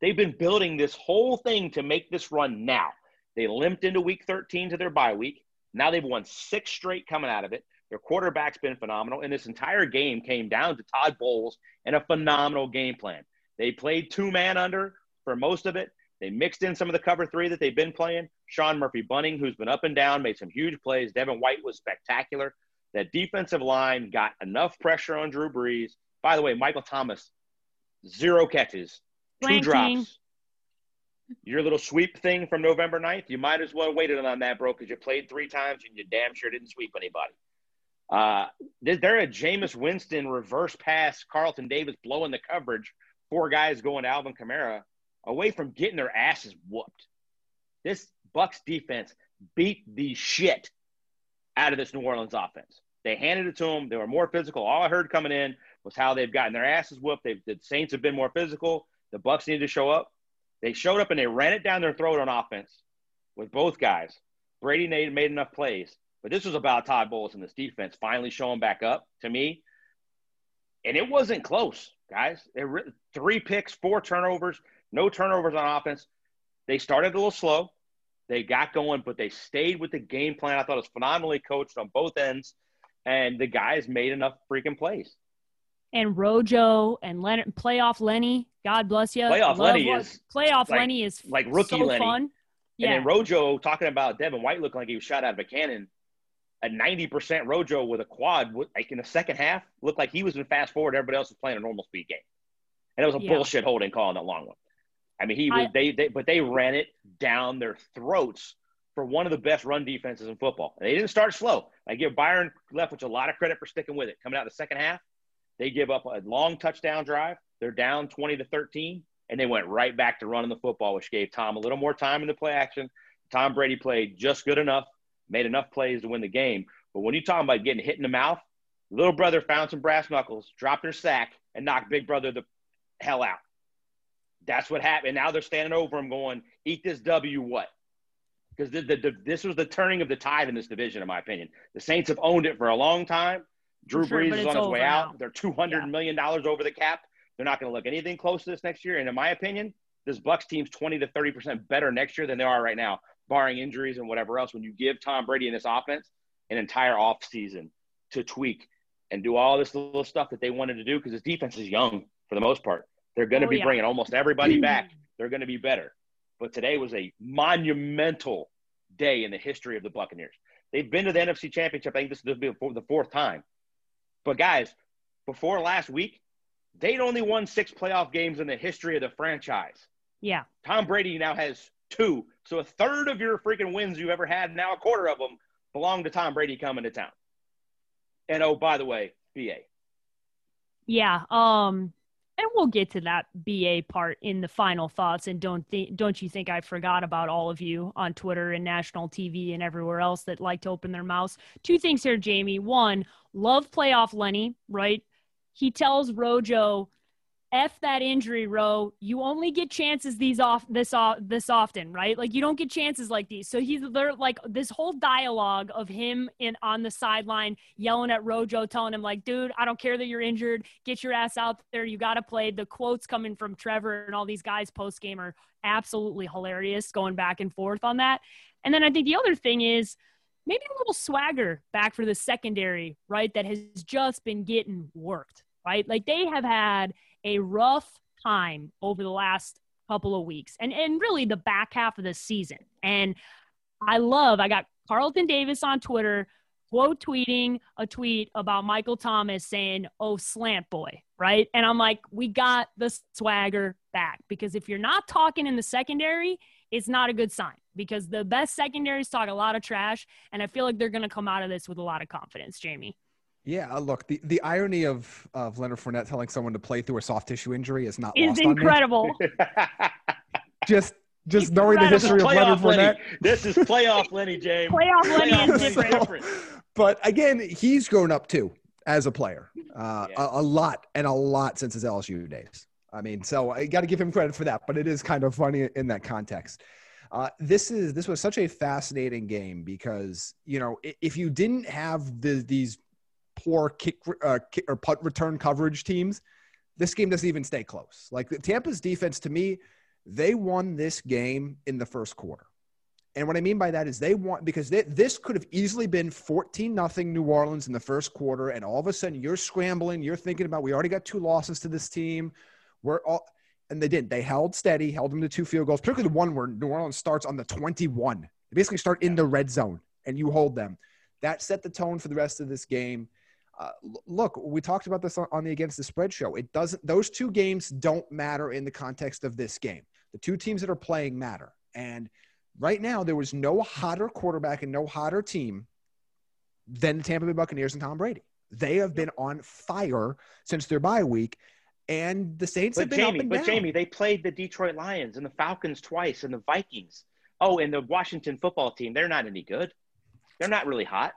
They've been building this whole thing to make this run now. They limped into week 13 to their bye week. Now they've won six straight coming out of it. Their quarterback's been phenomenal. And this entire game came down to Todd Bowles and a phenomenal game plan. They played two man under for most of it. They mixed in some of the cover three that they've been playing. Sean Murphy Bunting, who's been up and down, made some huge plays. Devin White was spectacular. That defensive line got enough pressure on Drew Brees. By the way, Michael Thomas, zero catches, two Blanking. drops. Your little sweep thing from November 9th, you might as well waited on that, bro, because you played three times and you damn sure didn't sweep anybody. Uh, they're- a Jameis Winston reverse pass, Carlton Davis blowing the coverage, four guys going to Alvin Kamara away from getting their asses whooped. This Bucks defense beat the shit out of this New Orleans offense. They handed it to them. They were more physical. All I heard coming in was how they've gotten their asses whooped. They've, the Saints have been more physical. The Bucks needed to show up. They showed up and they ran it down their throat on offense with both guys. Brady made, made enough plays, but this was about Todd Bowles and this defense finally showing back up to me. And it wasn't close, guys. Re- three picks, four turnovers, no turnovers on offense. They started a little slow. They got going, but they stayed with the game plan. I thought it was phenomenally coached on both ends, and the guys made enough freaking plays. And Rojo and Leonard, playoff Lenny, God bless you. Playoff Lenny is playoff like- Lenny is like rookie so Lenny. fun. Yeah, And then Rojo talking about Devin White looking like he was shot out of a cannon. A 90% Rojo with a quad, like in the second half, looked like he was in fast forward. Everybody else was playing a normal speed game. And it was a Yeah. bullshit holding call on that long one. I mean, he was, I- they, they, but they ran it down their throats for one of the best run defenses in football. And they didn't start slow. I give Byron Leftwich a lot of credit for sticking with it. Coming out the second half, they give up a long touchdown drive. They're down 20 to 13, and they went right back to running the football, which gave Tom a little more time in the play action. Tom Brady played just good enough, made enough plays to win the game. But when you're talking about getting hit in the mouth, little brother found some brass knuckles, dropped their sack, and knocked big brother the hell out. That's what happened. Now they're standing over him going, eat this W what? Because the, the, the, this was the turning of the tide in this division, in my opinion. The Saints have owned it for a long time. Drew Sure, Brees is on his way over out. They're two hundred Yeah. million dollars over the cap. They're not going to look anything close to this next year. And in my opinion, this Bucks team's 20 to 30 percent better next year than they are right now, barring injuries and whatever else. When you give Tom Brady and this offense an entire offseason to tweak and do all this little stuff that they wanted to do, because his defense is young for the most part. They're going to Oh, be yeah. bringing almost everybody back. They're going to be better. But today was a monumental day in the history of the Buccaneers. They've been to the NFC Championship. I think this will be the fourth time. But guys, before last week, they'd only won six playoff games in the history of the franchise. Yeah. Tom Brady now has two. So a third of your freaking wins you've ever had, now a quarter of them belong to Tom Brady coming to town. And oh, by the way, BA. Yeah. Um, and we'll get to that BA part in the final thoughts. And don't think, don't you think I forgot about all of you on Twitter and national TV and everywhere else that like to open their mouths? Two things here, Jamie. One, love playoff Lenny, right? He tells Rojo, F that injury, Ro. You only get chances these off this off this often, right? Like you don't get chances like these. So he's there like this whole dialogue of him in on the sideline yelling at Rojo, telling him like, dude, I don't care that you're injured. Get your ass out there. You gotta play. The quotes coming from Trevor and all these guys post game are absolutely hilarious, going back and forth on that. And then I think the other thing is maybe a little swagger back for the secondary, right? That has just been getting worked, right? Like they have had a rough time over the last couple of weeks and, and really the back half of the season. And I love, I got Carlton Davis on Twitter quote tweeting a tweet about Michael Thomas saying, Oh, slant boy, right? And I'm like, we got the swagger back because if you're not talking in the secondary, it's not a good sign because the best secondaries talk a lot of trash. And I feel like they're going to come out of this with a lot of confidence, Jamie. Yeah, uh, look, the, the irony of, of Leonard Fournette telling someone to play through a soft tissue injury is not Is lost on me. incredible. Just just knowing the history of Leonard playoff Lenny. Fournette. This is playoff Lenny James. Playoff Lenny is Lenny's different. But again, he's grown up too as a player, uh, Yeah. a, a lot and a lot since his LSU days. I mean, so I got to give him credit for that. But it is kind of funny in that context. Uh, this is this was such a fascinating game because you know if you didn't have the, these poor kick, uh, kick or punt return coverage teams, this game doesn't even stay close. Like Tampa's defense, to me, they won this game in the first quarter. And what I mean by that is they want because they, this could have easily been 14 nothing New Orleans in the first quarter, and all of a sudden you're scrambling, you're thinking about we already got two losses to this team. We're all and they didn't. They held steady, held them to two field goals, particularly the one where New Orleans starts on the 21. They basically start in the red zone and you hold them. That set the tone for the rest of this game. Uh, look, we talked about this on, on the Against the Spread show. It doesn't; those two games don't matter in the context of this game. The two teams that are playing matter, and right now there was no hotter quarterback and no hotter team than the Tampa Bay Buccaneers and Tom Brady. They have been on fire since their bye week, and the Saints have But been up and but down. Jamie, they played the Detroit Lions and the Falcons twice and the Vikings. Oh, and the Washington football team. They're not any good. They're not really hot.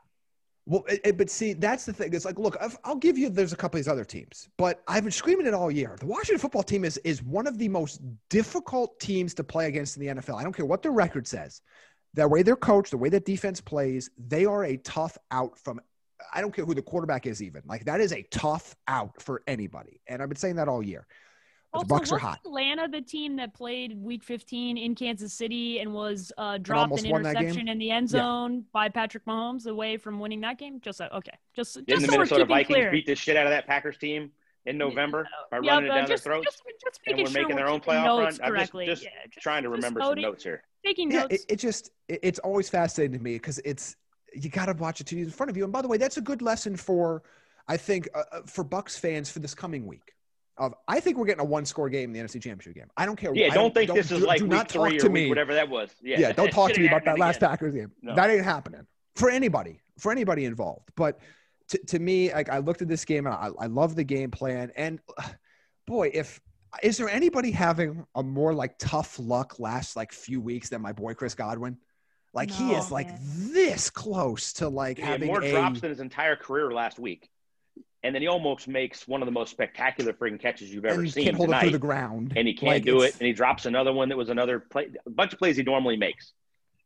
Well, it, it- but see, that's the thing. It's like, look, I've, I'll give you. There's a couple of these other teams, but I've been screaming it all year. The Washington football team is is one of the most difficult teams to play against in the NFL. I don't care what their record says. The way they're coached, the way that defense plays, they are a tough out from. I don't care who the quarterback is, even like that is a tough out for anybody. And I've been saying that all year. But the Also, Bucks are wasn't hot. Atlanta, the team that played Week 15 in Kansas City and was uh, dropped an won that game? interception in the end Yeah. zone by Patrick Mahomes away from winning that game. Just uh, okay, just Didn't just the so we're Minnesota Vikings clear. beat the shit out of that Packers team in November by Yeah, running it down just, their throats? Just, just and making we're sure making their we're own keeping playoff notes run. I'm just, correctly. just yeah, just, trying to just remember some notes here. Taking Yeah, notes. it, it just it, it's always fascinating to me because it's you got to watch it two in front of you. And by the way, that's a good lesson for I think uh, uh, for Bucks fans for this coming week. Of I think we're getting a one-score game in the NFC Championship game. I don't care. Yeah, I don't think this is do, like do week not talk three to or me. whatever that was. Yeah, Yeah, don't talk to me about that happen last. Packers game. No. That ain't happening for anybody, for anybody involved. But to, to me, like I looked at this game and I, I love the game plan. And boy, if is there anybody having a more like tough luck last like few weeks than my boy Chris Godwin? Like he is No, like man. this close to like He having more a drops than his entire career last week. And then he almost makes one of the most spectacular freaking catches you've ever and seen can't hold it through the ground. and he can't Like, do it. And he drops another one that was another play, a bunch of plays he normally makes.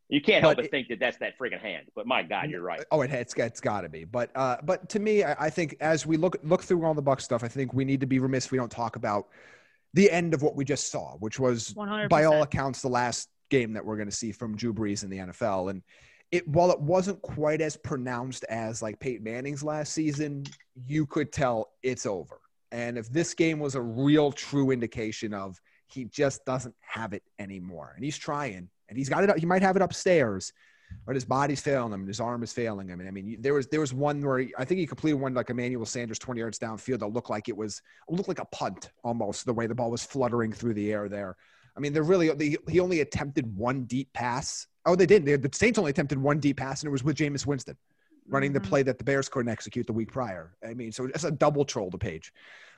You can't help But but it- think that that's that freaking hand. But my God, you're right. Oh, it, it's it's got to be. But uh, but to me, I, I think as we look look through all the Buck stuff, I think we need to be remiss if we don't talk about the end of what we just saw, which was 100%. by all accounts the last game that we're going to see from Drew Brees in the NFL. And it while it wasn't quite as pronounced as like Peyton Manning's last season, you could tell it's over. And if this game was a real true indication of he just doesn't have it anymore, and he's trying, and he's got it, he might have it upstairs, but his body's failing him, and his arm is failing him. And I mean, there was there was one where he, I think he completed one like Emmanuel Sanders, twenty yards downfield, that looked like it was looked like a punt almost the way the ball was fluttering through the air there. I mean, they're really he only attempted one deep pass. Oh, they did. They, the Saints only attempted one deep pass, and it was with Jameis Winston running the play that the Bears couldn't execute the week prior. I mean, so it's a double troll to Paige.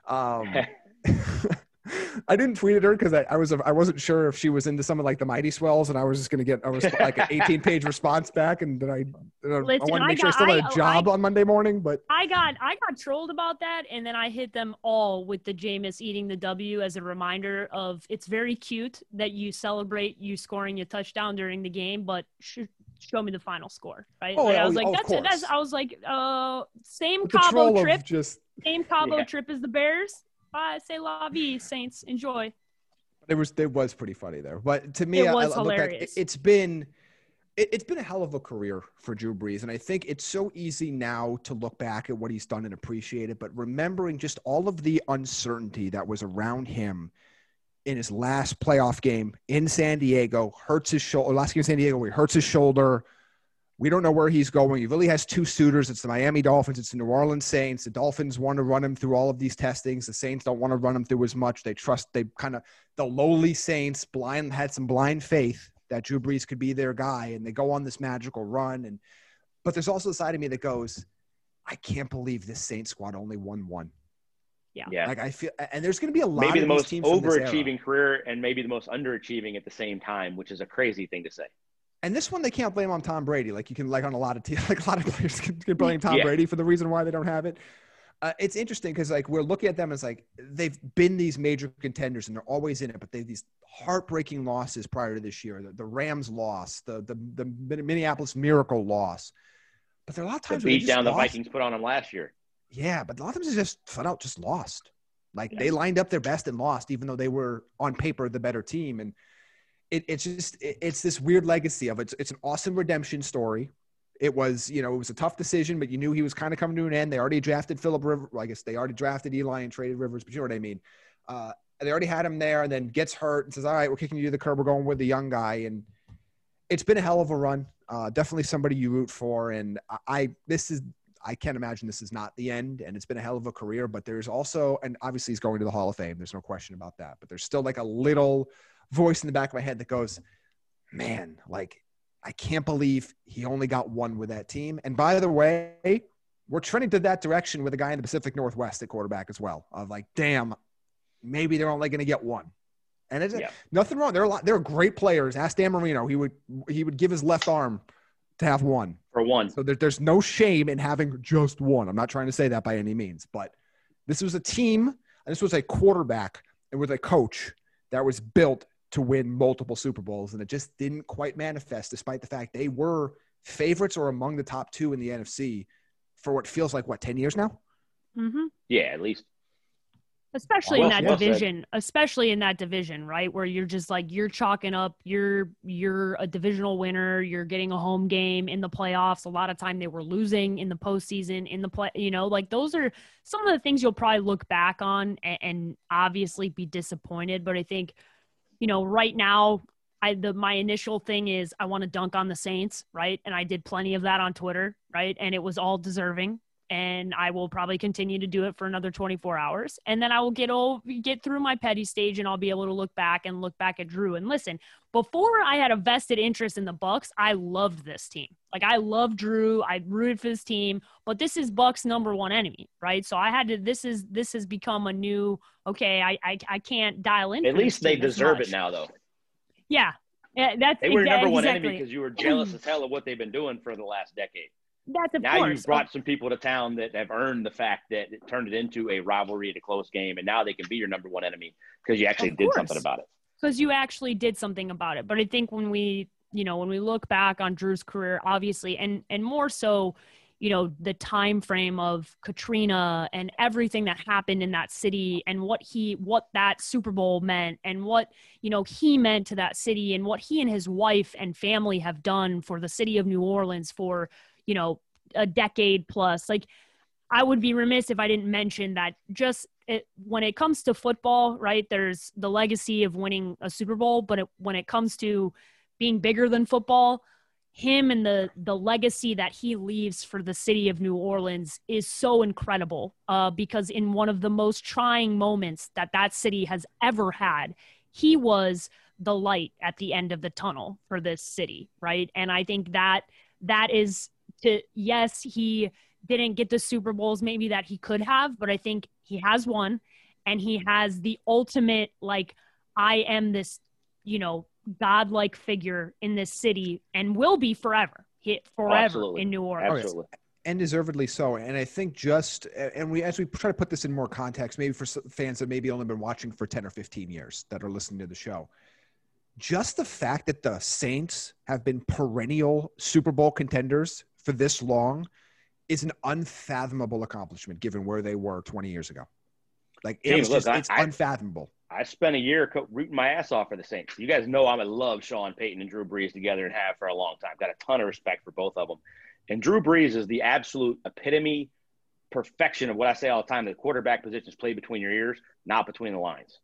Um, I didn't tweet at her because I, I was I wasn't sure if she was into some of like the mighty swells, and I was just going to get a resp- like an 18 page response back, and then I I, Listen, want to I make sure I still had a job I- on Monday morning, but I got I got trolled about that, and then I hit them all with the Jameis eating the W as a reminder of it's very cute that you celebrate you scoring a touchdown during the game, but sh- show me the final score, right? Oh, Like, I oh, was like, of that's it. That's. I was like, uh, same with the Cabo trip, just same Cabo Yeah. trip as the Bears. I say la vie, Saints, enjoy. it was it was pretty funny there. But to me, It I, was I look back, hilarious. it, it's been it, it's been a hell of a career for Drew Brees, and I think it's so easy now to look back at what he's done and appreciate it. But remembering just all of the uncertainty that was around him in his last playoff game in San Diego, hurts his shoulder. Last game in San Diego, where he hurts his shoulder. We don't know where he's going. He really has two suitors. It's the Miami Dolphins. It's the New Orleans Saints. The Dolphins want to run him through all of these testings. The Saints don't want to run him through as much. They trust. They kind of the lowly Saints blind had some blind faith that Drew Brees could be their guy, and they go on this magical run. And but there's also the side of me that goes, I can't believe this Saints squad only won one. Yeah. yeah. Like I feel, and there's going to be a lot maybe of the most teams from this era. overachieving career and maybe the most underachieving at the same time, which is a crazy thing to say. And this one they can't blame on Tom Brady. Like you can like on a lot of teams, like a lot of players can, can blame Tom Yeah. Brady for the reason why they don't have it. Uh, it's interesting because like we're looking at them as like they've been these major contenders and they're always in it, but they have these heartbreaking losses prior to this year. The, the Rams loss, the, the the Minneapolis Miracle loss. But there are a lot of times they beat down the lost. Vikings put on them last year. Yeah, but a lot of times they just flat out just lost. Like they lined up their best and lost, even though they were on paper the better team. And it, it's just it, it's this weird legacy of. It's, it's an awesome redemption story. It was, you know, it was a tough decision, but you knew he was kind of coming to an end. They already drafted Philip Rivers. Well, I guess they already drafted Eli and traded Rivers, but you know what I mean. Uh, they already had him there, and then gets hurt and says, "All right, we're kicking you to the curb. We're going with the young guy." And it's been a hell of a run. Uh, definitely somebody you root for. And I, I this is I can't imagine this is not the end, and it's been a hell of a career. But there's also, and obviously he's going to the Hall of Fame. There's no question about that. But there's still like a little voice in the back of my head that goes, "Man, like I can't believe he only got one with that team." And by the way, we're trending to that direction with a guy in the Pacific Northwest at quarterback as well. Of like, damn, maybe they're only going to get one. And it's Yeah. nothing wrong. They're a lot. They're great players. Ask Dan Marino. He would he would give his left arm to have one. For one, So there, there's no shame in having just one. I'm not trying to say that by any means, but this was a team, and this was a quarterback, and with a coach that was built to win multiple Super Bowls, and it just didn't quite manifest, despite the fact they were favorites or among the top two in the NFC for what feels like what ten years now. Mm-hmm. yeah, at least. especially Well in that said. Well said. division especially in that division right where you're just like you're chalking up you're you're a divisional winner you're getting a home game in the playoffs a lot of time they were losing in the postseason in the play you know like those are some of the things you'll probably look back on and, and obviously be disappointed but i think you know right now I the my initial thing is I want to dunk on the Saints, right? And I did plenty of that on Twitter, right? And it was all deserving. And I will probably continue to do it for another 24 hours. And then I will get over get through my petty stage and I'll be able to look back and look back at Drew. And listen, before I had a vested interest in the Bucks, I loved this team. Like I love Drew. I rooted for this team, but this is Bucks number one enemy, right? So I had to this is this has become a new okay, I I, I can't dial in. At least they deserve much. it now, though. Yeah. Yeah, that's They were number one exactly. enemy because you were jealous as hell of what they've been doing for the last decade. That's of now course. you've brought some people to town that have earned the fact that it turned it into a rivalry at a close game, and now they can be your number one enemy because you actually did something about it. because you actually did something about it. But I think when we, you know, when we look back on Drew's career, obviously, and and more so, you know the time frame of Katrina and everything that happened in that city and what he what that Super Bowl meant and what you know he meant to that city and what he and his wife and family have done for the city of New Orleans for you know a decade plus like I would be remiss if I didn't mention that just it, when it comes to football, right? There's the legacy of winning a Super Bowl, but it, when it comes to being bigger than football, him and the the legacy that he leaves for the city of New Orleans is so incredible. Uh, because in one of the most trying moments that that city has ever had, he was the light at the end of the tunnel for this city, right? And I think that that is to yes, he didn't get the Super Bowls maybe that he could have, but I think he has one and he has the ultimate like I am this, you know, godlike figure in this city and will be forever. Hit forever Absolutely. in New Orleans. Absolutely. and deservedly so. And I think just and we as we try to put this in more context, maybe for fans that maybe only been watching for ten or fifteen years that are listening to the show, just the fact that the Saints have been perennial Super Bowl contenders for this long is an unfathomable accomplishment given where they were twenty years ago. Like it's look, just I- it's I- unfathomable. I spent a year co- rooting my ass off for the Saints. You guys know I'm in love Sean Payton and Drew Brees together and have for a long time. Got a ton of respect for both of them. And Drew Brees is the absolute epitome, perfection of what I say all the time. The quarterback position is played between your ears, not between the lines.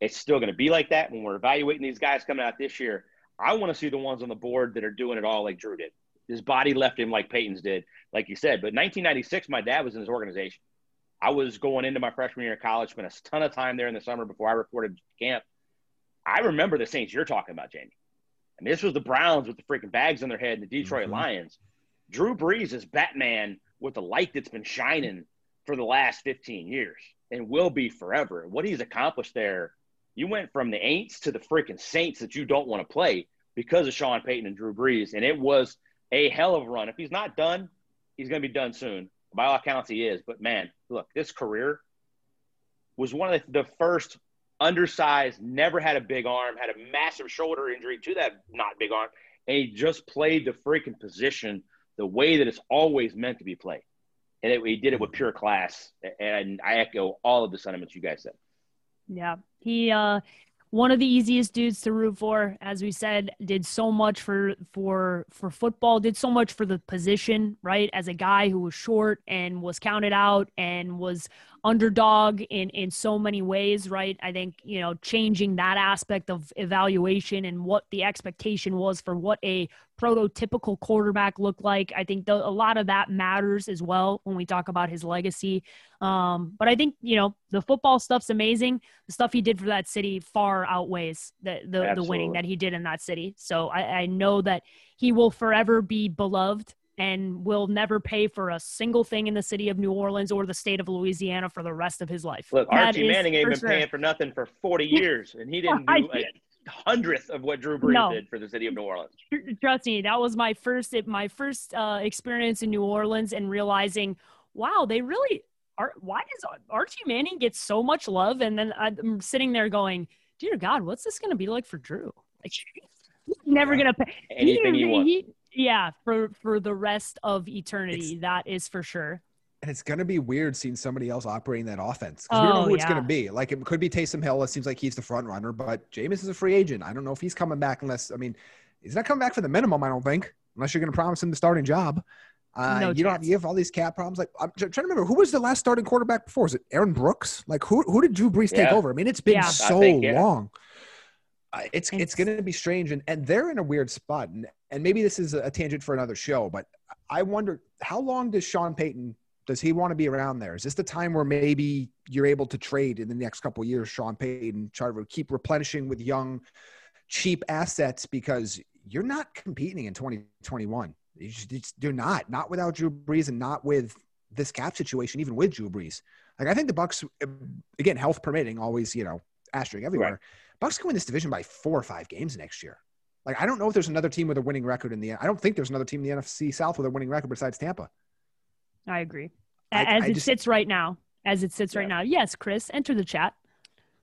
It's still going to be like that when we're evaluating these guys coming out this year. I want to see the ones on the board that are doing it all like Drew did. His body left him like Peyton's did, like you said. But 1996, my dad was in his organization. I was going into my freshman year of college, spent a ton of time there in the summer before I reported camp. I remember the Saints you're talking about, Jamie. I mean, this was the Browns with the freaking bags on their head and the Detroit Mhm. Lions. Drew Brees is Batman with the light that's been shining for the last 15 years and will be forever. What he's accomplished there, you went from the Aints to the freaking Saints that you don't want to play because of Sean Payton and Drew Brees. And it was a hell of a run. If he's not done, he's going to be done soon. By all accounts, he is. But man, look, this career was one of the, first undersized, never had a big arm, had a massive shoulder injury to that not big arm, and he just played the freaking position the way that it's always meant to be played. And it, he did it with pure class. And I echo all of the sentiments you guys said. Yeah. He uh one of the easiest dudes to root for, as we said, did so much for for for football, did so much for the position, right? As a guy who was short and was counted out and was underdog in in so many ways, right? I think, you know, changing that aspect of evaluation and what the expectation was for what a prototypical quarterback looked like. I think the, a lot of that matters as well when we talk about his legacy. Um, but I think you know the football stuff's amazing. The stuff he did for that city far outweighs the the, the winning that he did in that city. So I, I know that he will forever be beloved and will never pay for a single thing in the city of New Orleans or the state of Louisiana for the rest of his life. Look, That Archie Manning ain't been sure. paying for nothing for 40 years, and he didn't do a hundredth of what Drew Brees No. did for the city of New Orleans. trust me that was my first my first uh, experience in new orleans and realizing wow they really are why does archie manning get so much love and then i'm sitting there going dear god what's this going to be like for drew like he's never going to pay Anything he wants. Yeah for for the rest of eternity that is for sure And it's going to be weird seeing somebody else operating that offense because we don't know Oh, who it's gonna be. Like it could be Taysom Hill. It seems like he's the front runner, but Jameis is a free agent. I don't know if he's coming back unless, I mean, he's not coming back for the minimum, I don't think, unless you're going to promise him the starting job. Uh, No you don't. chance. You have all these cap problems. Like I'm trying to remember who was the last starting quarterback before. Was it Aaron Brooks? Like who? Who did Drew Brees take over? I mean, it's been Yeah. So think, yeah. long. Uh, it's it's It's- going to be strange, and and they're in a weird spot, and and maybe this is a tangent for another show, but I wonder how long does Sean Payton does he want to be around there? Is this the time where maybe you're able to trade in the next couple of years, Sean Payton, try to keep replenishing with young, cheap assets because you're not competing in 2021. You just, it's- you're not, not without Drew Brees and not with this cap situation, even with Drew Brees. Like I think the Bucks, again, health permitting, always you know asterisk everywhere. Bucks can win this division by four or five games next year. Like I don't know if there's another team with a winning record in the. I don't think there's another team in the NFC South with a winning record besides Tampa. i agree as I it just- sits right now as it sits right now yes chris enter the chat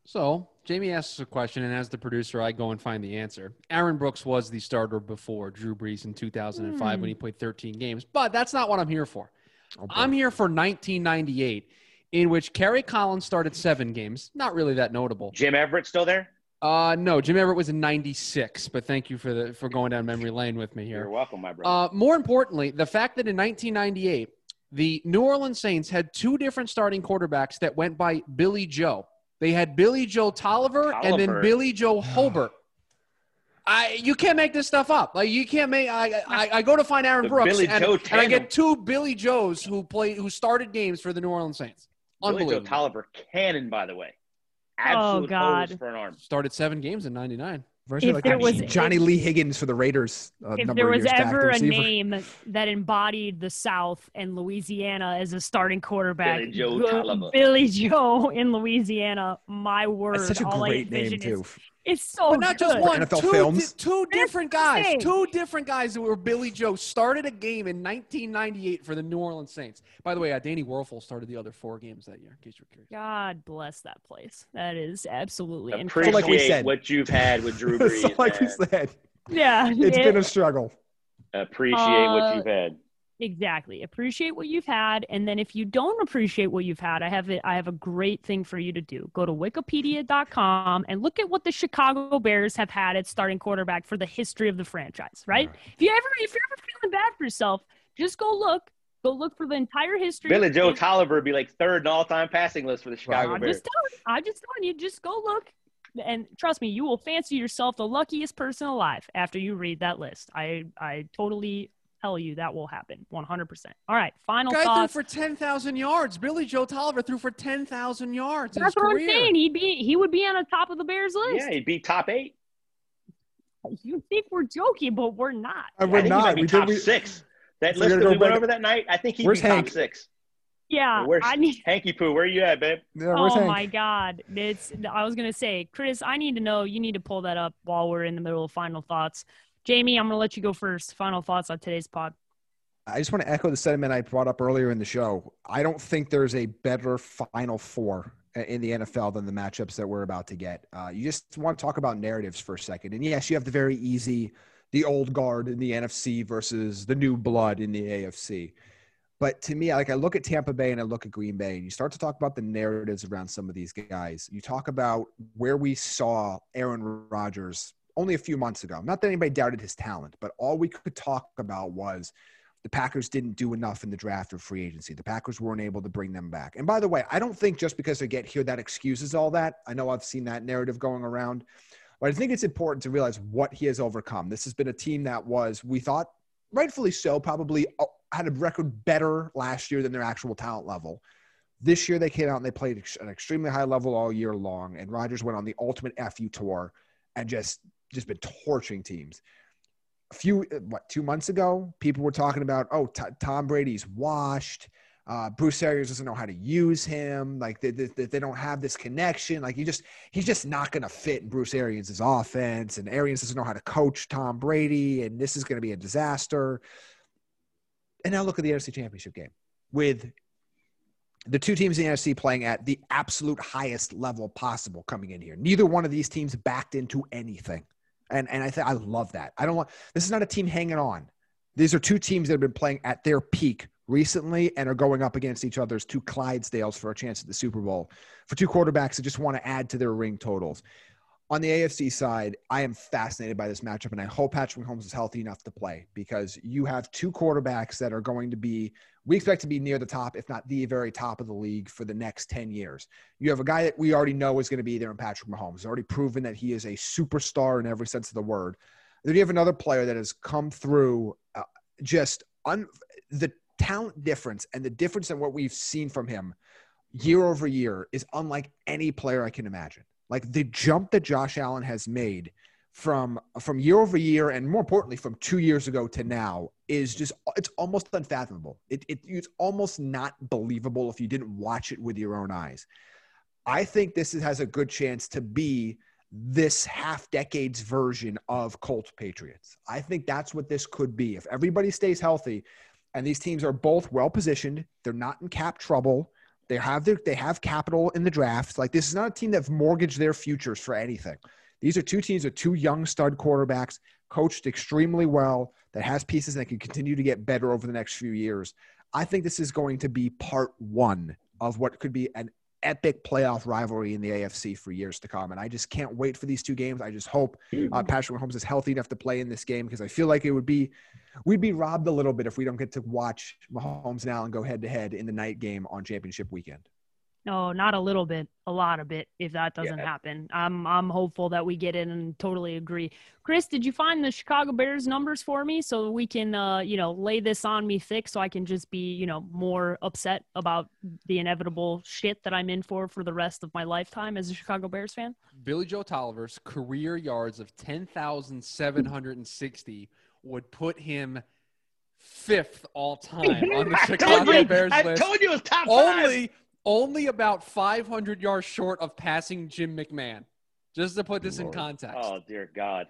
So Jamie asks a question, and as the producer, I go and find the answer. Aaron Brooks was the starter before Drew Brees in 2005 when he hmm. played 13 games, but that's not what I'm here for. Oh, I'm here for 1998, in which Kerry Collins started seven games. Not really that notable. Jim Everett still there? Uh, no, Jim Everett was in '96, but thank you for the for going down memory lane with me here. You're welcome, my brother. Uh, more importantly, the fact that in 1998, the New Orleans Saints had two different starting quarterbacks that went by Billy Joe. They had Billy Joe Tolliver, and then Billy Joe Hobert. I you can't make this stuff up. Like you can't make. I I, I go to find Aaron The Brooks, and, and I get two Billy Joes who played who started games for the New Orleans Saints. Billy Joe Tolliver, cannon, by the way. Oh, absolute God. for an arm. Started seven games in '99. Version If like there was- Johnny Lee Higgins for the Raiders. A if number there of was years back, the ever a name that embodied the South and Louisiana as a starting quarterback, Billy Joe. Billy Joe in Louisiana. My word, That's such a all I great name envision is- too. It's so But not just one, NFL two, films. di- two different guys. Two different guys that were Billy Joe started a game in 1998 for the New Orleans Saints. By the way, uh, Danny Wuerffel started the other four games that year. In case you're curious. God bless that place. That is absolutely Appreciate incredible. like we said. what you've had with Drew so like you man. said, Yeah, it's it- been a struggle. Appreciate Uh, what you've had. Exactly. Appreciate what you've had, and then if you don't appreciate what you've had, I have it. I have a great thing for you to do. Go to Wikipedia.com and look at what the Chicago Bears have had at starting quarterback for the history of the franchise. Right? If you ever, if you're ever feeling bad for yourself, just go look. Go look for the entire history. Billy Joe Tolliver would be like third in all-time passing list for the Chicago I'm Bears. just telling. I'm just telling you. Just go look, and trust me, you will fancy yourself the luckiest person alive after you read that list. I I totally tell you that will happen 100%. All right, final Guy thoughts. threw for 10,000 yards. Billy Joe Tolliver threw for 10,000 yards That's what career. I'm saying. He'd be he would be on the top of the Bears list. Yeah, he'd be top eight. You think we're joking, but we're not. Uh, I we're think he not. might be We top did. We, six. That list that we went back- over that night, I think he'd Where's be top six. Yeah, Where's I need. Hanky Poo? Where are you at, babe? yeah, Oh Hank? my God! It's. I was gonna say, Chris. I need to know. You need to pull that up while we're in the middle of final thoughts. Jamie, I'm gonna let you go first. Final thoughts on today's pod. I just want to echo the sentiment I brought up earlier in the show. I don't think there's a better Final Four in the NFL than the matchups that we're about to get. Uh, you just want to talk about narratives for a second. And yes, you have the very easy, the old guard in the NFC versus the new blood in the AFC. But to me, like I look at Tampa Bay and I look at Green Bay, and you start to talk about the narratives around some of these guys. You talk about where we saw Aaron Rodgers only a few months ago. Not that anybody doubted his talent, but all we could talk about was the Packers didn't do enough in the draft or free agency. The Packers weren't able to bring them back. And by the way, I don't think just because they get here that excuses all that. I know I've seen that narrative going around, but I think it's important to realize what he has overcome. This has been a team that was, we thought, rightfully so, probably uh, had a record better last year than their actual talent level. This year they came out and they played an extremely high level all year long, and Rodgers went on the ultimate FU tour and just just been torching teams. A few what two months ago people were talking about oh T- tom brady's washed. Uh, bruce arians doesn't know how to use him. Like they, they, they don't have this connection. Like he just he's just not going to fit in bruce arians' offense. And arians doesn't know how to coach tom brady. And this is going to be a disaster. And now look at the nfc championship game with the two teams in the NFC playing at the absolute highest level possible coming in here. Neither one of these teams backed into anything. And and I think I love that. I don't want this is not a team hanging on. These are two teams that have been playing at their peak recently and are going up against each other's two Clydesdales for a chance at the Super Bowl. For two quarterbacks that just want to add to their ring totals. On the AFC side, I am fascinated by this matchup, and I hope Patrick Mahomes is healthy enough to play because you have two quarterbacks that are going to be, we expect to be near the top, if not the very top of the league for the next 10 years. You have a guy that we already know is going to be there in Patrick Mahomes, already proven that he is a superstar in every sense of the word. Then you have another player that has come through uh, just un- the talent difference and the difference in what we've seen from him year over year is unlike any player I can imagine. Like the jump that Josh Allen has made from from year over year, and more importantly, from two years ago to now, is just it's almost unfathomable. It, it it's almost not believable if you didn't watch it with your own eyes. I think this is, has a good chance to be this half decade's version of Colts Patriots. I think that's what this could be. If everybody stays healthy and these teams are both well positioned, they're not in cap trouble, They have their they have capital in the draft. Like this is not a team that's mortgaged their futures for anything. These are two teams with two young stud quarterbacks, coached extremely well, that has pieces that can continue to get better over the next few years. I think this is going to be part one of what could be an epic playoff rivalry in the AFC for years to come. And I just can't wait for these two games. I just hope uh, Patrick Mahomes is healthy enough to play in this game because I feel like it would be, we'd be robbed a little bit if we don't get to watch Mahomes and Allen go head to head in the night game on championship weekend. No, not a little bit, a lot of it. If that doesn't Yeah. happen, I'm I'm hopeful that we get in and totally agree. Chris, did you find the Chicago Bears numbers for me so we can, uh, you know, lay this on me thick so I can just be, you know, more upset about the inevitable shit that I'm in for for the rest of my lifetime as a Chicago Bears fan? Billy Joe Tolliver's career yards of 10,760 would put him fifth all time on the I Chicago told you, Bears I list. told you it was top five. Only, only about 500 yards short of passing Jim McMahon. Just to put this in context. Oh dear God,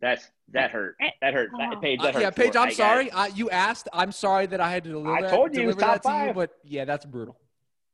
that's that hurt. Eh, That hurt. oh. Paige, Uh, that hurt. yeah, Paige, I'm I- sorry. I, you asked. I'm sorry that I had to deliver, I that, told you it was deliver that top to you, five. but yeah, that's brutal.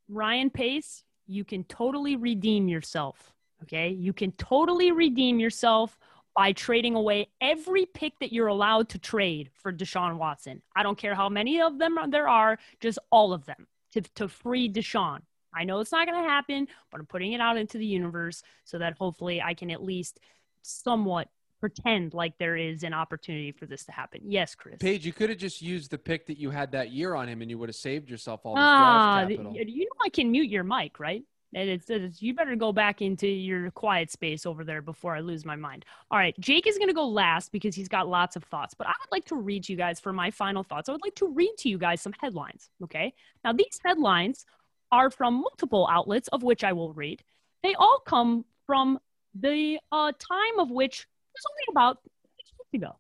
Ryan Pace, you can totally redeem yourself. Okay. You can totally redeem yourself by trading away every pick that you're allowed to trade for Deshaun Watson. I don't care how many of them there are, just all of them to, to free Deshaun. I know it's not going to happen, but I'm putting it out into the universe so that hopefully I can at least somewhat pretend like there is an opportunity for this to happen. Yes, Chris. Paige, you could have just used the pick that you had that year on him, and you would have saved yourself all this Ah, draft capital. you know I can mute your mic, right? And it's, it's you better go back into your quiet space over there before I lose my mind. All right, Jake is going to go last because he's got lots of thoughts, but I would like to read to you guys for my final thoughts. I would like to read to you guys some headlines, okay? Now these headlines are from multiple outlets of which I will read. They all come from the uh, time of which was only about six weeks ago.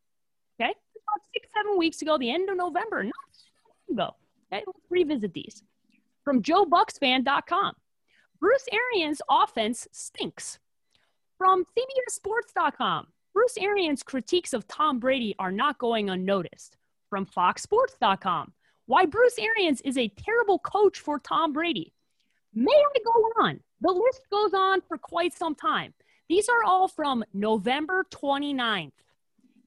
Okay, about six, seven weeks ago, the end of November, not ago. Okay, let's revisit these. From JoeBucsFan.com. Bruce Arians' offense stinks. From CBSSports.com. Bruce Arians' critiques of Tom Brady are not going unnoticed. From FoxSports.com. Why Bruce Arians is a terrible coach for Tom Brady. May I go on? The list goes on for quite some time. These are all from November 29th.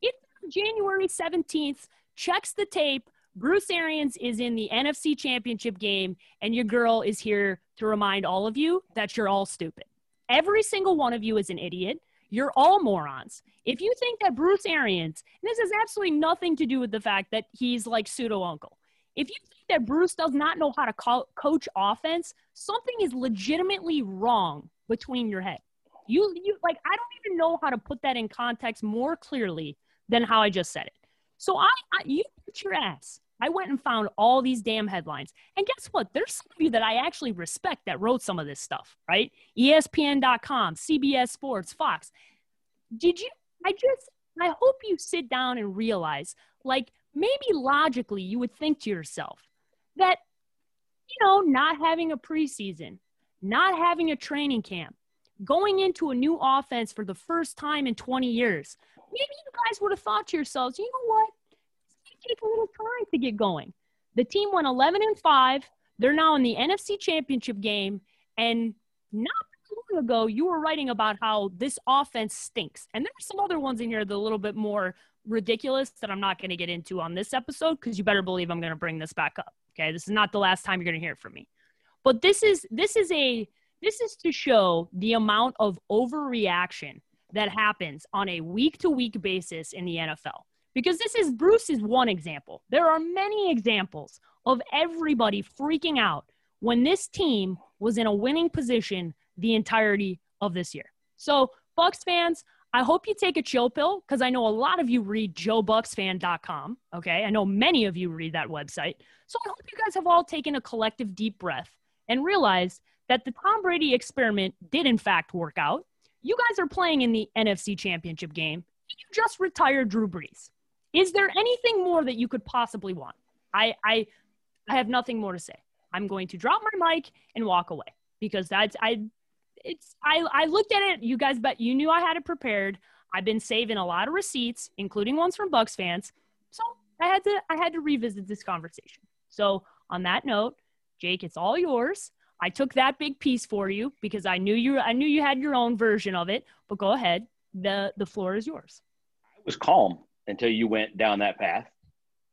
If January 17th checks the tape, Bruce Arians is in the NFC Championship game, and your girl is here to remind all of you that you're all stupid. Every single one of you is an idiot. You're all morons. If you think that Bruce Arians, and this has absolutely nothing to do with the fact that he's like pseudo uncle, if you think that Bruce does not know how to co- coach offense, something is legitimately wrong between your head. You, you like, I don't even know how to put that in context more clearly than how I just said it. So I, I you put your ass. I went and found all these damn headlines. And guess what? There's some of you that I actually respect that wrote some of this stuff, right? ESPN.com, CBS Sports, Fox. Did you? I just, I hope you sit down and realize, like, maybe logically you would think to yourself that, you know, not having a preseason, not having a training camp, going into a new offense for the first time in 20 years, maybe you guys would have thought to yourselves, you know what? Take a little time to get going. The team went 11 and 5. They're now in the NFC Championship game. And not long ago, you were writing about how this offense stinks. And there are some other ones in here that are a little bit more ridiculous that I'm not going to get into on this episode because you better believe I'm going to bring this back up. Okay. This is not the last time you're going to hear from me. But this is this is a this is to show the amount of overreaction that happens on a week to week basis in the NFL because this is Bruce is one example. There are many examples of everybody freaking out when this team was in a winning position the entirety of this year. So, Bucs fans, I hope you take a chill pill because I know a lot of you read joebucsfan.com. Okay. I know many of you read that website. So I hope you guys have all taken a collective deep breath and realized that the Tom Brady experiment did in fact work out. You guys are playing in the NFC championship game. You just retired Drew Brees. Is there anything more that you could possibly want? I, I, I have nothing more to say. I'm going to drop my mic and walk away because that's I. It's I. I looked at it. You guys, but you knew I had it prepared. I've been saving a lot of receipts, including ones from Bucs fans. So I had to. I had to revisit this conversation. So on that note, Jake, it's all yours. I took that big piece for you because I knew you I knew you had your own version of it, but go ahead. The the floor is yours. I was calm until you went down that path.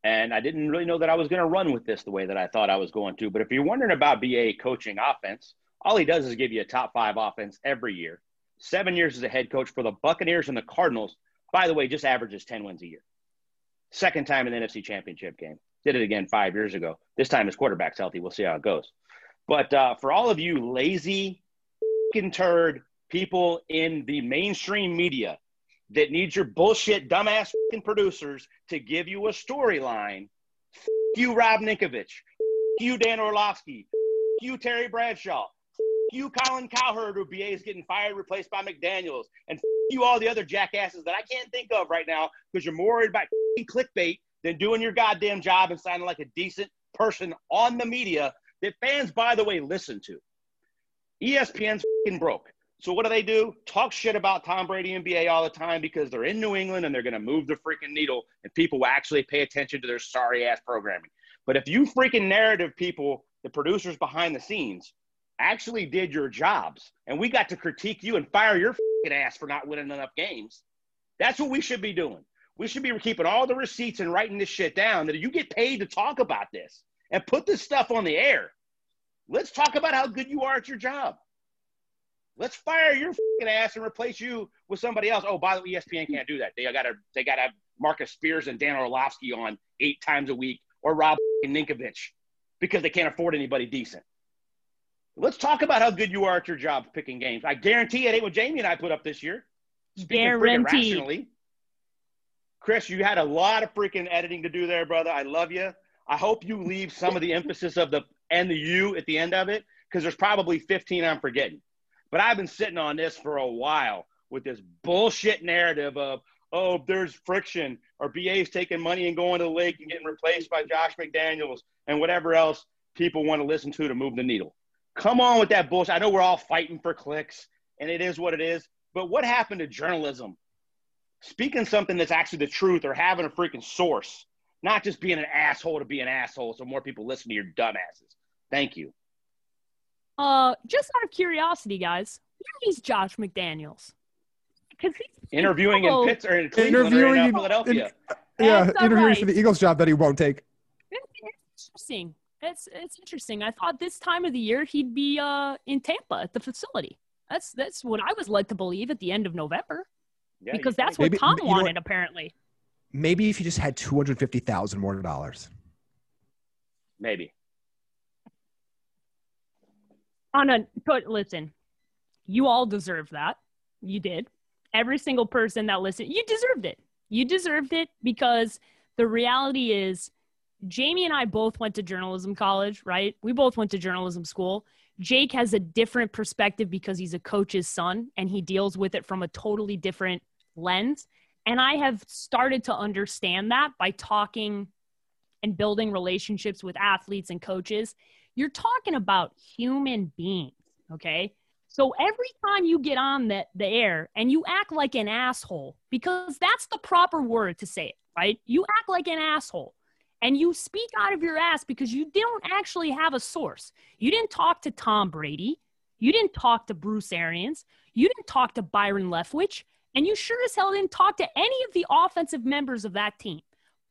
And I didn't really know that I was going to run with this the way that I thought I was going to. But if you're wondering about BA coaching offense, all he does is give you a top five offense every year. Seven years as a head coach for the Buccaneers and the Cardinals. By the way, just averages 10 wins a year. Second time in the NFC Championship game. Did it again five years ago. This time his quarterback's healthy. We'll see how it goes. But uh, for all of you lazy, turd people in the mainstream media that needs your bullshit, dumbass producers to give you a storyline, you, Rob Ninkovich, you, Dan Orlovsky, you, Terry Bradshaw, you, Colin Cowherd, who BA is getting fired, replaced by McDaniels, and you, all the other jackasses that I can't think of right now because you're more worried about clickbait than doing your goddamn job and sounding like a decent person on the media that fans, by the way, listen to. ESPN's broke. So what do they do? Talk shit about Tom Brady and BA all the time because they're in New England and they're going to move the freaking needle and people will actually pay attention to their sorry ass programming. But if you freaking narrative people, the producers behind the scenes, actually did your jobs and we got to critique you and fire your ass for not winning enough games, that's what we should be doing. We should be keeping all the receipts and writing this shit down that you get paid to talk about this and put this stuff on the air. Let's talk about how good you are at your job. Let's fire your ass and replace you with somebody else. Oh, by the way, ESPN can't do that. They got to they got to have Marcus Spears and Dan Orlovsky on eight times a week, or Rob Ninkovich, because they can't afford anybody decent. Let's talk about how good you are at your job picking games. I guarantee it ain't what Jamie and I put up this year. Guaranteed. Chris, you had a lot of freaking editing to do there, brother. I love you. I hope you leave some of the emphasis of the and the you at the end of it because there's probably 15 I'm forgetting. But I've been sitting on this for a while with this bullshit narrative of, oh, there's friction or BA's taking money and going to the league and getting replaced by Josh McDaniels and whatever else people want to listen to to move the needle. Come on with that bullshit. I know we're all fighting for clicks and it is what it is. But what happened to journalism? Speaking something that's actually the truth or having a freaking source, not just being an asshole to be an asshole so more people listen to your dumbasses. Thank you. Uh, just out of curiosity, guys, where is Josh McDaniels? Because he's interviewing in Pittsburgh, in Cleveland, or in, uh, Philadelphia. In, yeah, interviewing right. for the Eagles job that he won't take. It's interesting. It's it's interesting. I thought this time of the year he'd be uh in Tampa at the facility. That's that's what I was led to believe at the end of November. Yeah, because that's what maybe, Tom wanted, what, apparently. Maybe if you just had two hundred fifty thousand more dollars. Maybe on a but listen, you all deserve that. You did. Every single person that listened, you deserved it. You deserved it because the reality is Jamie and I both went to journalism college, right? We both went to journalism school. Jake has a different perspective because he's a coach's son and he deals with it from a totally different lens. And I have started to understand that by talking and building relationships with athletes and coaches. You're talking about human beings, okay? So every time you get on the, the air and you act like an asshole, because that's the proper word to say it, right? You act like an asshole and you speak out of your ass because you don't actually have a source. You didn't talk to Tom Brady. You didn't talk to Bruce Arians. You didn't talk to Byron Leftwich. And you sure as hell didn't talk to any of the offensive members of that team.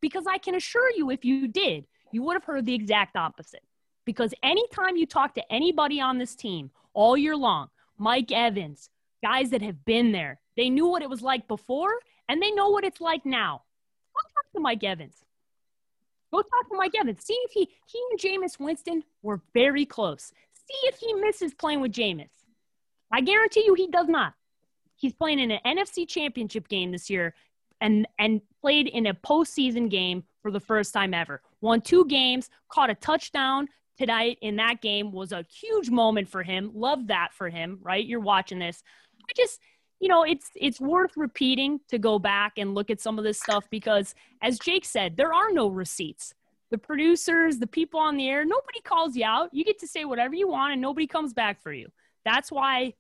Because I can assure you, if you did, you would have heard the exact opposite. Because anytime you talk to anybody on this team all year long, Mike Evans, guys that have been there, they knew what it was like before and they know what it's like now. Go talk to Mike Evans. Go talk to Mike Evans. See if he he and Jameis Winston were very close. See if he misses playing with Jameis. I guarantee you he does not. He's playing in an NFC championship game this year and and played in a postseason game for the first time ever. Won two games, caught a touchdown, tonight in that game was a huge moment for him. Love that for him, right? You're watching this. I just, you know, it's it's worth repeating to go back and look at some of this stuff because as Jake said, there are no receipts. The producers, the people on the air, nobody calls you out. You get to say whatever you want and nobody comes back for you. That's why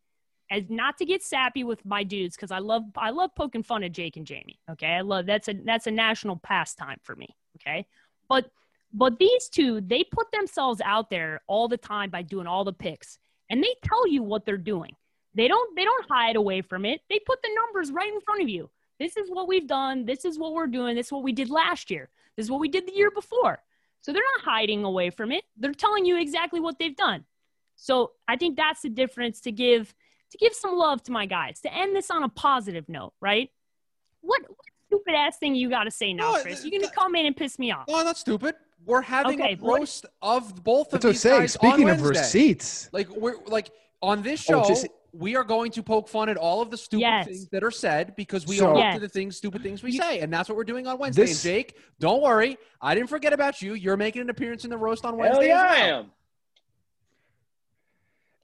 as not to get sappy with my dudes because I love I love poking fun at Jake and Jamie. Okay. I love that's a that's a national pastime for me. Okay. But But these two, they put themselves out there all the time by doing all the picks, and they tell you what they're doing. They don't they don't hide away from it. They put the numbers right in front of you. This is what we've done. This is what we're doing. This is what we did last year. This is what we did the year before. So they're not hiding away from it. They're telling you exactly what they've done. So I think that's the difference to give to give some love to my guys to end this on a positive note, right? What, what stupid ass thing you got to say now, No, Chris? You're gonna come in and piss me off. Oh, that's stupid. We're having Okay, a what- roast of both of That's what these saying. guys on Speaking of Wednesday. receipts, Like we're like on this Oh, show, just- we are going to poke fun at all of the stupid Yes. things that are said because we So- are up Yes. to the things, stupid things we say, and that's what we're doing on Wednesday. This- and Jake, don't worry, I didn't forget about you. You're making an appearance in the roast on Wednesday. Hell Wednesday. yeah, as I am.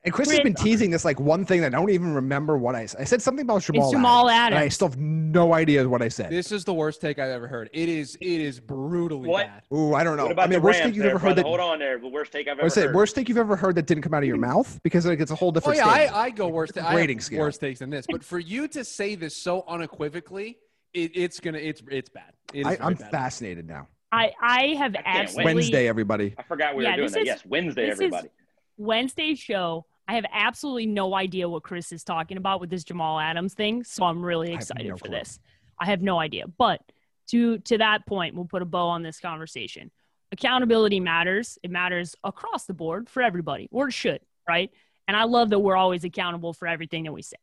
And Chris has been teasing this like one thing that I don't even remember what I said. I said something about Jamal, Jamal and I still have no idea what I said. This is the worst take I've ever heard. It is. It is brutally What? bad. Ooh, I don't know. What about I mean, the worst Rams take you've there, ever heard that. Hold on there. The worst take I've ever would say heard. worst take you've ever heard that didn't come out of your hmm. mouth because like it's a whole different. Oh different. yeah. I, I go worse. I Grading have scale. worse takes than this. But for you to say this so unequivocally, it, it's gonna. It's it's bad. It is I, I'm bad. fascinated now. I I have can't absolutely Wednesday, everybody. I forgot we Yeah, were doing this that. is- yes, Wednesday, this is- everybody. Wednesday's show. I have absolutely no idea what Chris is talking about with this Jamal Adams thing, so I'm really excited no for clue. this. I have no idea, but to to that point, we'll put a bow on this conversation. Accountability matters. It matters across the board for everybody, or it should, right? And I love that we're always accountable for everything that we say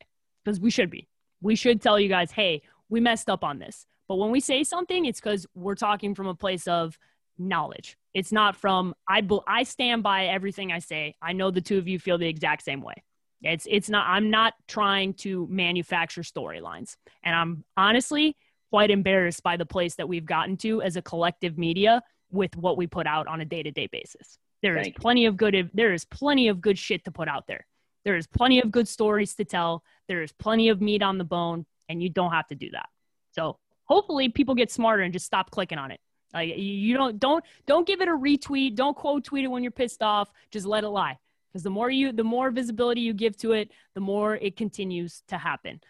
because we should be. We should tell you guys, hey, we messed up on this. But when we say something, it's because we're talking from a place of knowledge. It's not from I I stand by everything I say. I know the two of you feel the exact same way. It's it's not I'm not trying to manufacture storylines. And I'm honestly quite embarrassed by the place that we've gotten to as a collective media with what we put out on a day-to-day basis. There is Thank you. plenty of good there is plenty of good shit to put out there. There is plenty of good stories to tell. There is plenty of meat on the bone and you don't have to do that. So, hopefully people get smarter and just stop clicking on it. Like you- you don't don't don't give it a retweet. Don't quote tweet it when you're pissed off. Just let it lie. Because the more you the more visibility you give to it, the more it continues to happen.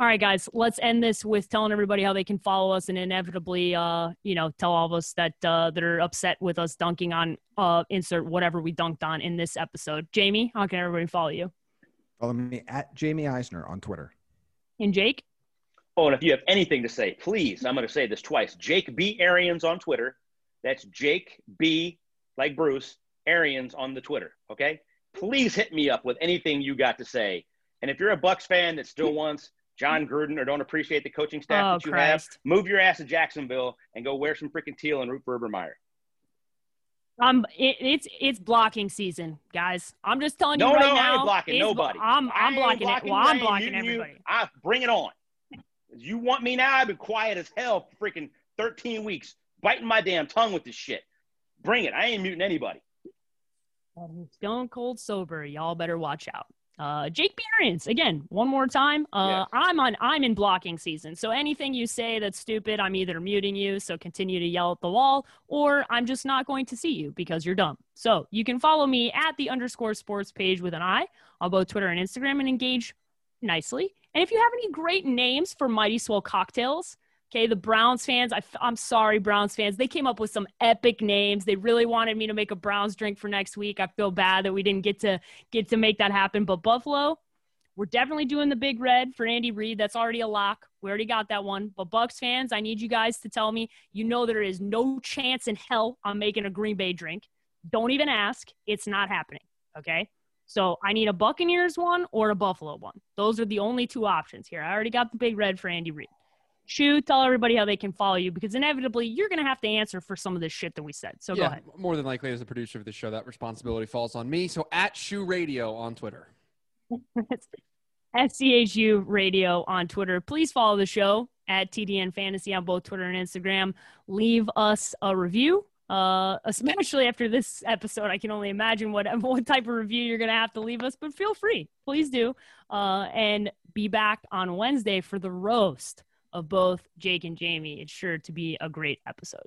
All right, guys, let's end this with telling everybody how they can follow us and inevitably, uh, you know, tell all of us that uh, that are upset with us dunking on uh, insert whatever we dunked on in this episode. Jamie, how can everybody follow you? Follow me at Jamie Eisner on Twitter. And Jake, Oh, and if you have anything to say, please, I'm going to say this twice. Jake B. Arians on Twitter. That's Jake B. like Bruce Arians on the Twitter. Okay. Please hit me up with anything you got to say. And if you're a Bucs fan that still wants Jon Gruden or don't appreciate the coaching staff Oh, that you Christ. have, move your ass to Jacksonville and go wear some freaking teal and root for Urban um, it, it's it's blocking season, guys. I'm just telling No, you right no, now. I'm blocking nobody. I'm I'm ain't blocking, it. Well, I'm blocking muting you. everybody. I bring it on. You want me now? I've been quiet as hell for freaking 13 weeks, biting my damn tongue with this shit. Bring it. I ain't muting anybody. Stone cold sober. Y'all better watch out. Uh, Jake Arians again, one more time. Uh, Yes. I'm on. I'm in blocking season. So anything you say that's stupid, I'm either muting you. So continue to yell at the wall, or I'm just not going to see you because you're dumb. So you can follow me at the underscore sports page with an I on both Twitter and Instagram and engage nicely. And if you have any great names for Mighty Swell cocktails, okay, the Browns fans, I, am sorry, Browns fans, they came up with some epic names. They really wanted me to make a Browns drink for next week. I feel bad that we didn't get to get to make that happen. But Buffalo, we're definitely doing the big red for Andy Reid. That's already a lock. We already got that one. But Bucs fans, I need you guys to tell me you know there is no chance in hell I'm making a Green Bay drink. Don't even ask. It's not happening. Okay. So I need a Buccaneers one or a Buffalo one. Those are the only two options here. I already got the big red for Andy Reid. Shu, tell everybody how they can follow you because inevitably you're going to have to answer for some of this shit that we said. So go ahead. more than likely, as the producer of the show, that responsibility falls on me. So at Schu Radio on Twitter. SCHU Radio on Twitter. Please follow the show at TDN Fantasy on both Twitter and Instagram. Leave us a review. Uh, especially after this episode, I can only imagine what what type of review you're gonna have to leave us. But feel free, please do, uh, and be back on Wednesday for the roast of both Jake and Jamie. It's sure to be a great episode.